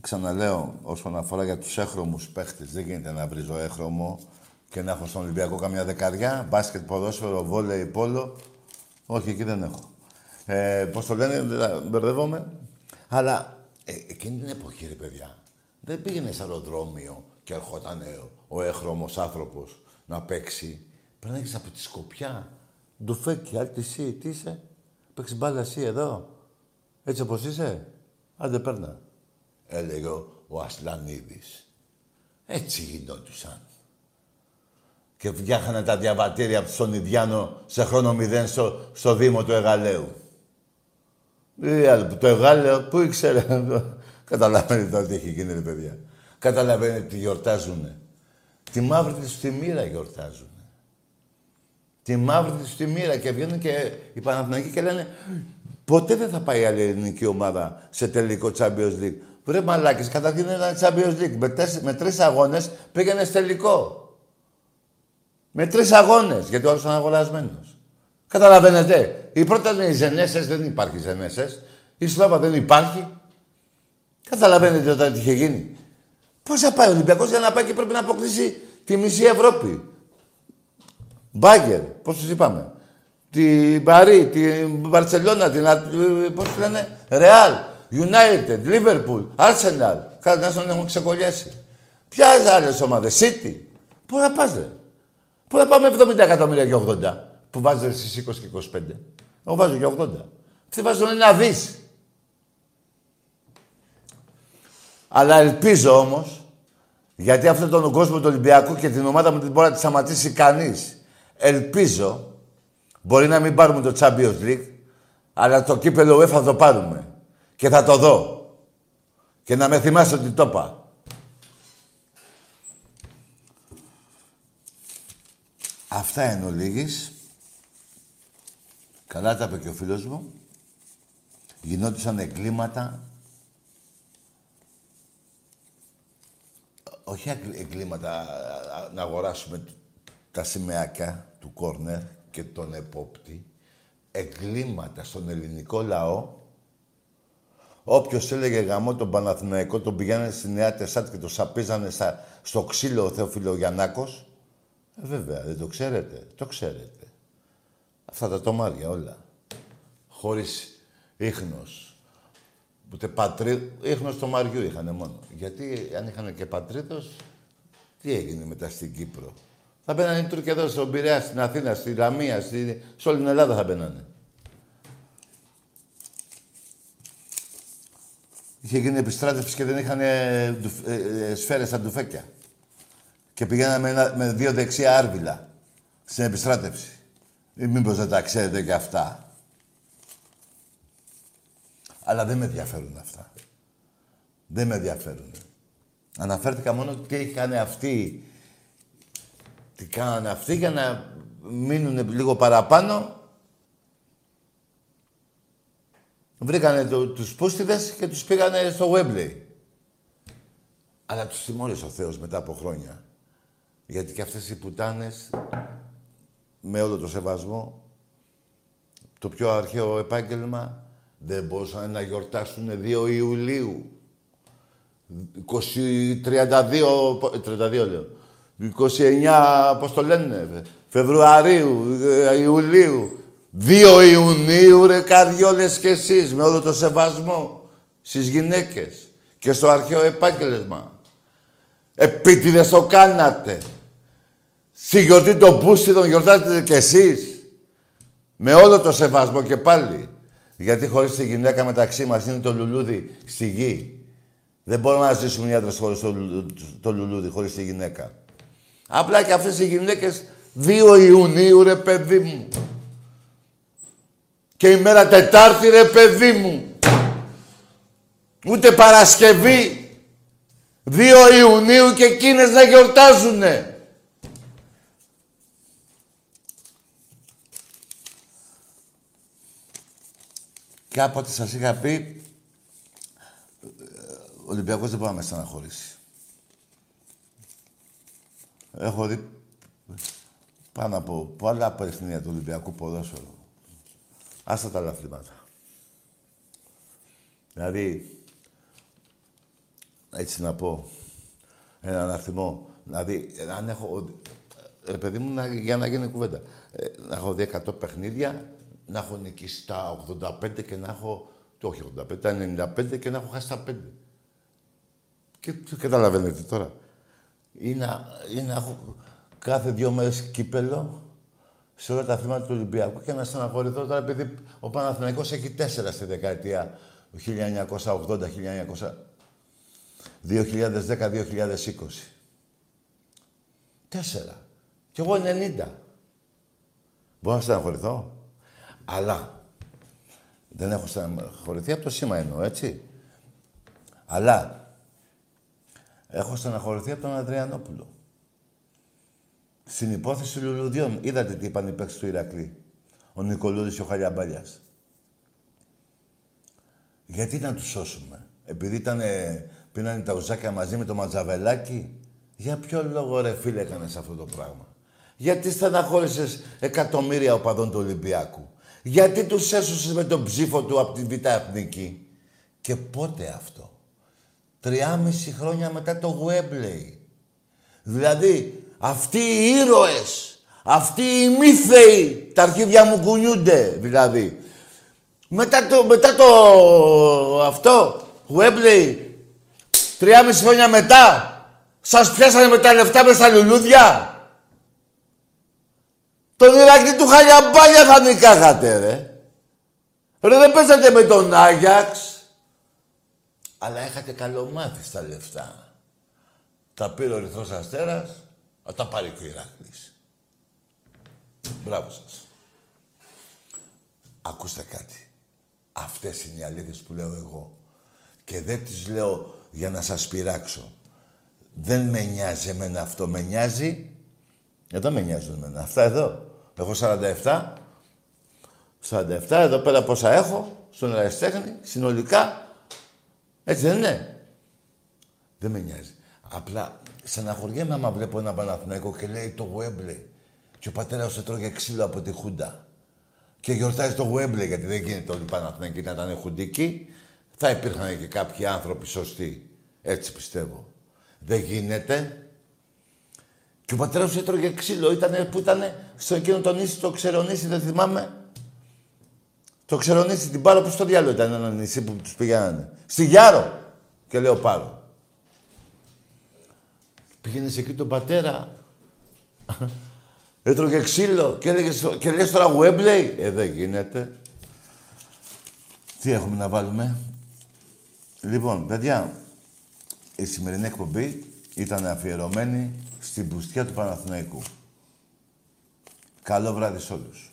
ξαναλέω όσον αφορά για τους έχρωμους παίχτες. Δεν γίνεται να βρίζω έχρωμο και να έχω στον Ολυμπιακό καμιά δεκαριά. Μπάσκετ, ποδόσφαιρο, βόλεϊ, πόλο. Όχι, εκεί δεν έχω. Ε, πώς το λένε, δεν- μπερδεύομαι. Αλλά ε, εκείνη την εποχή, ρε παιδιά, δεν πήγαινε σε αεροδρόμιο και ερχόταν ο έχρωμος άνθρωπος να παίξει. Περνάγες από τη Σκοπιά. Ντουφέκι, άλλη εσύ, τι είσαι; Παίξεις μπάλα εσύ εδώ; Έτσι όπως είσαι. Άντε παίρνα. Έλεγε ο, ο Ασλανίδης. Έτσι γινόντουσαν. Και φτιάχανε τα διαβατήρια από τον Ιδιάνο σε χρόνο μηδέν στο, στο Δήμο του Εγαλαίου. Ε, άλλο, το Εγάλεο, πού ήξερε. Καταλαβαίνετε τώρα τι έχει γίνει, ρε παιδιά. Καταλαβαίνετε τι γιορτάζουνε. Τη μαύρη της στη μοίρα γιορτάζουν. Τη μαύρη της στη μοίρα και βγαίνουν και οι Παναθηναϊκοί και λένε ποτέ δεν θα πάει άλλη ελληνική ομάδα σε τελικό Champions League. Βρε μαλάκες, καταρχήν ήταν Champions League. Με, τέσσερι, με τρεις αγώνες πήγαινε σε τελικό. Με τρεις αγώνες, γιατί ο άλλος ήταν αγορασμένος. Καταλαβαίνετε. Η πρώτα είναι οι Ζενέσες, δεν υπάρχει Ζενέσες. Η Σλάβα δεν υπάρχει. Καταλαβαίνετε όταν τι είχε γίνει. Πώς θα πάει ο Ολυμπιακός για να πάει και πρέπει να αποκτήσει τη μισή Ευρώπη; Μπάγκερ, πώς τους είπαμε; Την Παρί, την Μπαρσελόνα, την... Α- πώς τη λένε, Ρεάλ, United, Liverpool, Arsenal. Κάτι να τον έχουν ξεκολλιάσει. Ποια άλλες ομάδες, City. Πού να πας, ρε. Πού να πάμε 70 εκατομμύρια και 80, που βάζετε στις 20 και 25. Εγώ βάζω και 80. Τι βάζω ένα δις. Αλλά ελπίζω όμως, γιατί αυτόν τον κόσμο του Ολυμπιακού και την ομάδα μου δεν μπορεί να τη σταματήσει κανείς. Ελπίζω, μπορεί να μην πάρουμε το Champions League, αλλά το κύπελο UEFA θα το πάρουμε. Και θα το δω. Και να με θυμάσαι ότι το είπα. Αυτά εν ολίγης. Καλά τα είπε και ο φίλος μου. Γινόντουσαν εγκλήματα. Όχι αγκλ- εγκλήματα α, α, να αγοράσουμε τα σημαίακια του κόρνερ και τον επόπτη. Εγκλήματα στον ελληνικό λαό. Όποιος έλεγε γαμό τον Παναθηναϊκό, τον πηγαίνανε στη Νέα Τεσσάτ και το σαπίζανε στα, στο ξύλο ο Θεόφιλο Γιαννάκος. Ε, βέβαια, δεν το ξέρετε. Το ξέρετε. Αυτά τα τομάρια όλα. Χωρίς ίχνος. Ούτε πατρί... Ίχνος τομαριού είχαν μόνο. Γιατί αν είχαν και πατρίδος, τι έγινε μετά στην Κύπρο; Θα μπαίνανε οι Τούρκοι εδώ στον Πειραιά, στην Αθήνα, στη Λαμία, στη... σε όλη την Ελλάδα θα μπαίνανε. Είχε γίνει επιστράτευση και δεν είχαν ε, ντουφ- ε, ε, σφαίρες στα ντουφέκια. Και πηγαίναμε με, ένα- με δύο δεξιά άρβιλα στην επιστράτευση. Ή μήπως δεν τα ξέρετε και αυτά. Αλλά δεν με ενδιαφέρουν αυτά. Δεν με ενδιαφέρουν. Αναφέρθηκα μόνο τι είχαν αυτοί. Τι κάνανε αυτοί για να μείνουν λίγο παραπάνω; Βρήκανε το, τους πούστιδες και τους πήγανε στο Wembley. Αλλά τους τιμώρησε ο Θεός μετά από χρόνια. Γιατί και αυτές οι πουτάνες, με όλο το σεβασμό, το πιο αρχαίο επάγγελμα, δεν μπορούσαν να γιορτάσουν 2 Ιουλίου. 20, 32, 32 λέω. 29, πώς το λένε, Φεβρουαρίου, ε, Ιουλίου. 2 Ιουνίου, ρε καρδιόλες κι εσείς, με όλο το σεβασμό στις γυναίκες και στο αρχαίο επάγγελμα. Επίτηδες το κάνατε. Στη γιορτή των Πούστιδων γιορτάζετε κι εσείς. Με όλο το σεβασμό και πάλι. Γιατί χωρίς τη γυναίκα μεταξύ μας είναι το λουλούδι στη γη. Δεν μπορούμε να ζήσουμε οι άντρες χωρίς το, το λουλούδι, χωρίς τη γυναίκα. Απλά και αυτές οι γυναίκες 2 Ιουνίου, ρε παιδί μου. Και η μέρα Τετάρτη, ρε παιδί μου. Ούτε Παρασκευή. 2 Ιουνίου και εκείνες να γιορτάζουνε. Κάποτε σας είχα πει, ο Ολυμπιακός δεν μπορεί να με στεναχωρήσει. Έχω δει πάνω από πολλά παιχνίδια του Ολυμπιακού ποδόσφαιρου. Άστα τα λαθλήματα. Δηλαδή, έτσι να πω, έναν αριθμό. Δηλαδή, αν έχω... Ρε παιδί μου, να, για να γίνει κουβέντα. Ε, να έχω δει 100 παιχνίδια, να έχω νικήσει τα 85 και να έχω... Το όχι 85, τα 95 και να έχω χάσει τα 5. Και καταλαβαίνετε τώρα. Ή να, ή να έχω κάθε δύο μέρες κύπελο σε όλα τα θύματα του Ολυμπιακού και να στεναχωρηθώ τώρα επειδή ο Παναθηναϊκός έχει τέσσερα στη δεκαετία 1980-1900. 2010-2020. Τέσσερα. Κι εγώ 90. Μπορώ να στεναχωρηθώ. Αλλά δεν έχω στεναχωρηθεί από το σήμα εννοώ, έτσι. Αλλά έχω στεναχωρηθεί από τον Αδριανόπουλο. Στην υπόθεση Λουλουδιών, είδατε τι είπαν οι παίκτες του Ηρακλή. Ο Νικολούδης και ο Χαλιαμπάλιας. Γιατί να τους σώσουμε. Επειδή ήταν, πίνανε τα ουζάκια μαζί με το ματζαβελάκι; Για ποιο λόγο ρε φίλε έκανες αυτό το πράγμα; Γιατί στεναχώρησες εκατομμύρια οπαδών του Ολυμπιακού; Γιατί τους έσωσες με τον ψήφο του από την Β' Εθνική; Και πότε αυτό; Τριάμιση χρόνια μετά το Γουέμπλεϊ. Δηλαδή, αυτοί οι ήρωες, αυτοί οι μύθεοι, τα αρχίδια μου κουνιούνται, δηλαδή. Μετά το, μετά το αυτό, Γουέμπλεϊ, τριάμιση χρόνια μετά, σας πιάσανε με τα λεφτά με στα λουλούδια. Τον Ηρακλή του Χαλιαμπάλια θα νικάγατε, ρε. Ρε, δεν παίζατε με τον Άγιαξ. Αλλά είχατε καλομάθει στα λεφτά. Τα πήρε ο Ερυθρός Αστέρας, θα τα πάρει και ο Ηράκλης. Μπράβο σας. Ακούστε κάτι. Αυτές είναι οι αλήθειες που λέω εγώ. Και δεν τις λέω για να σας πειράξω. Δεν με νοιάζει εμένα αυτό. Με νοιάζει... Εδώ με νοιάζουν εμένα. Αυτά εδώ. Έχω 47. 47. Εδώ πέρα πόσα έχω. Στον αριστέχνη. Συνολικά. Έτσι δεν είναι. Δεν με νοιάζει. Απλά στεναχωριέμαι άμα βλέπω ένα Παναθηναϊκό και λέει το Γουέμπλε. Και ο πατέρας του τρώγε ξύλο από τη Χούντα. Και γιορτάζει το Γουέμπλε γιατί δεν γίνεται όλοι οι Παναθηναϊκοί να ήταν χουντικοί. Θα υπήρχαν και κάποιοι άνθρωποι σωστοί. Έτσι πιστεύω. Δεν γίνεται. Και ο πατέρας του έτρωγε ξύλο. Ήτανε, που ήταν στο εκείνο το νησί, το ξερονήσι, δεν θυμάμαι. Το ξερονήσι, την Πάρο, που στο διάλογο ήταν ένα νησί που τους πηγαίνανε. Στη Γιάρο. Και λέω Πάρο. Πήγαινες εκεί τον πατέρα. Έτρωγε ξύλο και, έλεγες, και λες τώρα Γουέμπλεϊ. Ε, δεν γίνεται. Τι έχουμε να βάλουμε; Λοιπόν, παιδιά, η σημερινή εκπομπή ήταν αφιερωμένη στην πουστιά του Παναθηναϊκού. Καλό βράδυ σε όλους.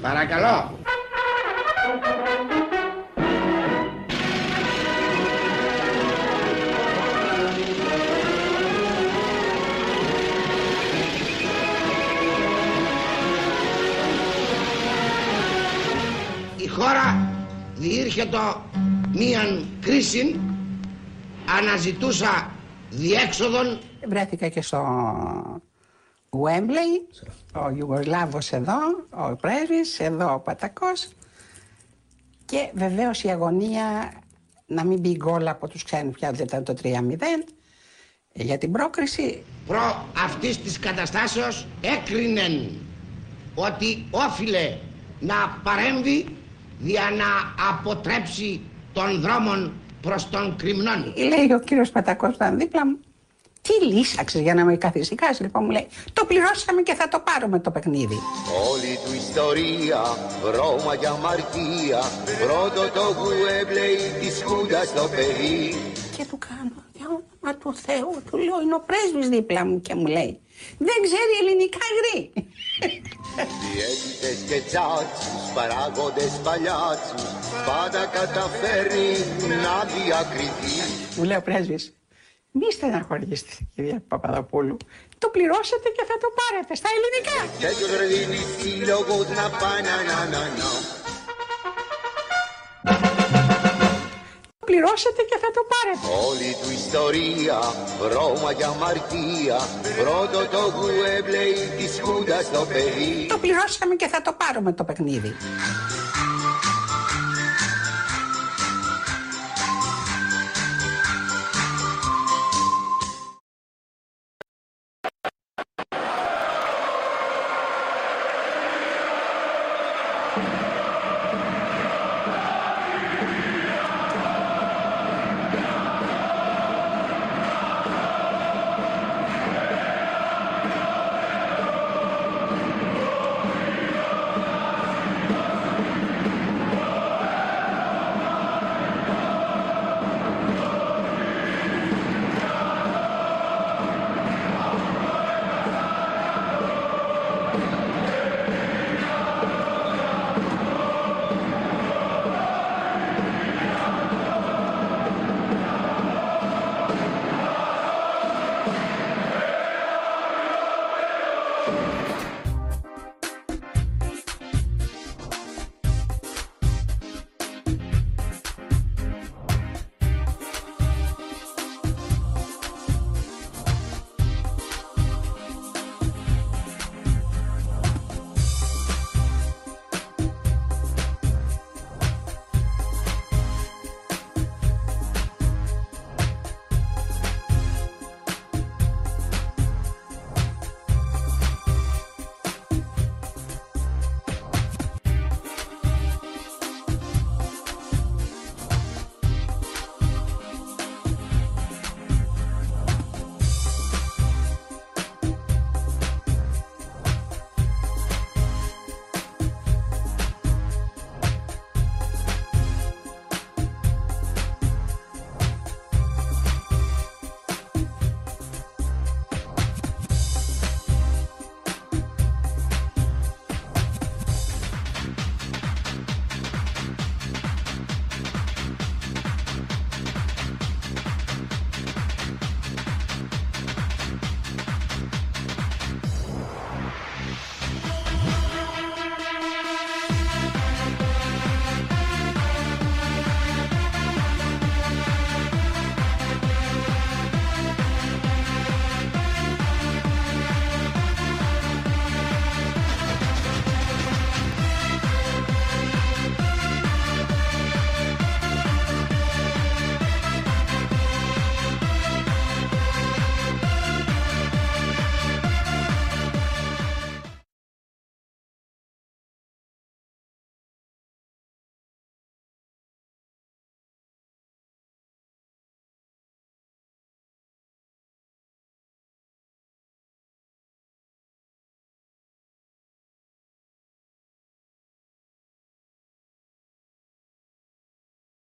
Παρακαλώ. Η χώρα διήρχετο μίαν κρίση αναζητούσα διέξοδον Βρέθηκα και στο Γουέμπλεϊ, ο Ιουγκοσλάβος εδώ, ο πρέσβης, εδώ ο Πατακός και βεβαίως η αγωνία να μην μπει γκολ από τους ξένους πια δεν ήταν το 3-0 για την πρόκριση. προ αυτής της καταστάσεως έκρινεν ότι όφιλε να παρέμβει για να αποτρέψει τον δρόμον προς τον κρυμνόν. Λέει ο κύριος Πατακός που ήταν δίπλα μου, τι λύσαξες για να με καθησυχάσεις. Λοιπόν μου λέει, το πληρώσαμε και θα το πάρουμε το παιχνίδι. Όλη του ιστορία, βρώμα και αμαρτία Πρώτο το γουέμπλεϊ της Χούντας το παιδί Και του κάνω, για όνομα του Θεού, του λέω, είναι ο πρέσβης δίπλα μου και μου λέει, δεν ξέρει ελληνικά γρή. Διαίτητες και τσάτσους, παράγοντες παλιάτσους Πάντα καταφέρνει να διακριθεί Μου λέει ο πρέσβης, μη στεναχωρήσετε κυρία Παπαδοπούλου, το πληρώσετε και θα το πάρετε στα ελληνικά. Τέτοιος ρε δίνει σύλλογος να πάει να να να να Το πληρώσετε και θα το πάρετε. Όλη του ιστορία, βρώμα και αμαρτία Πρώτο το γουέμπλεϊ της Χούντας το παιδί Το πληρώσαμε και θα το πάρουμε το παιχνίδι.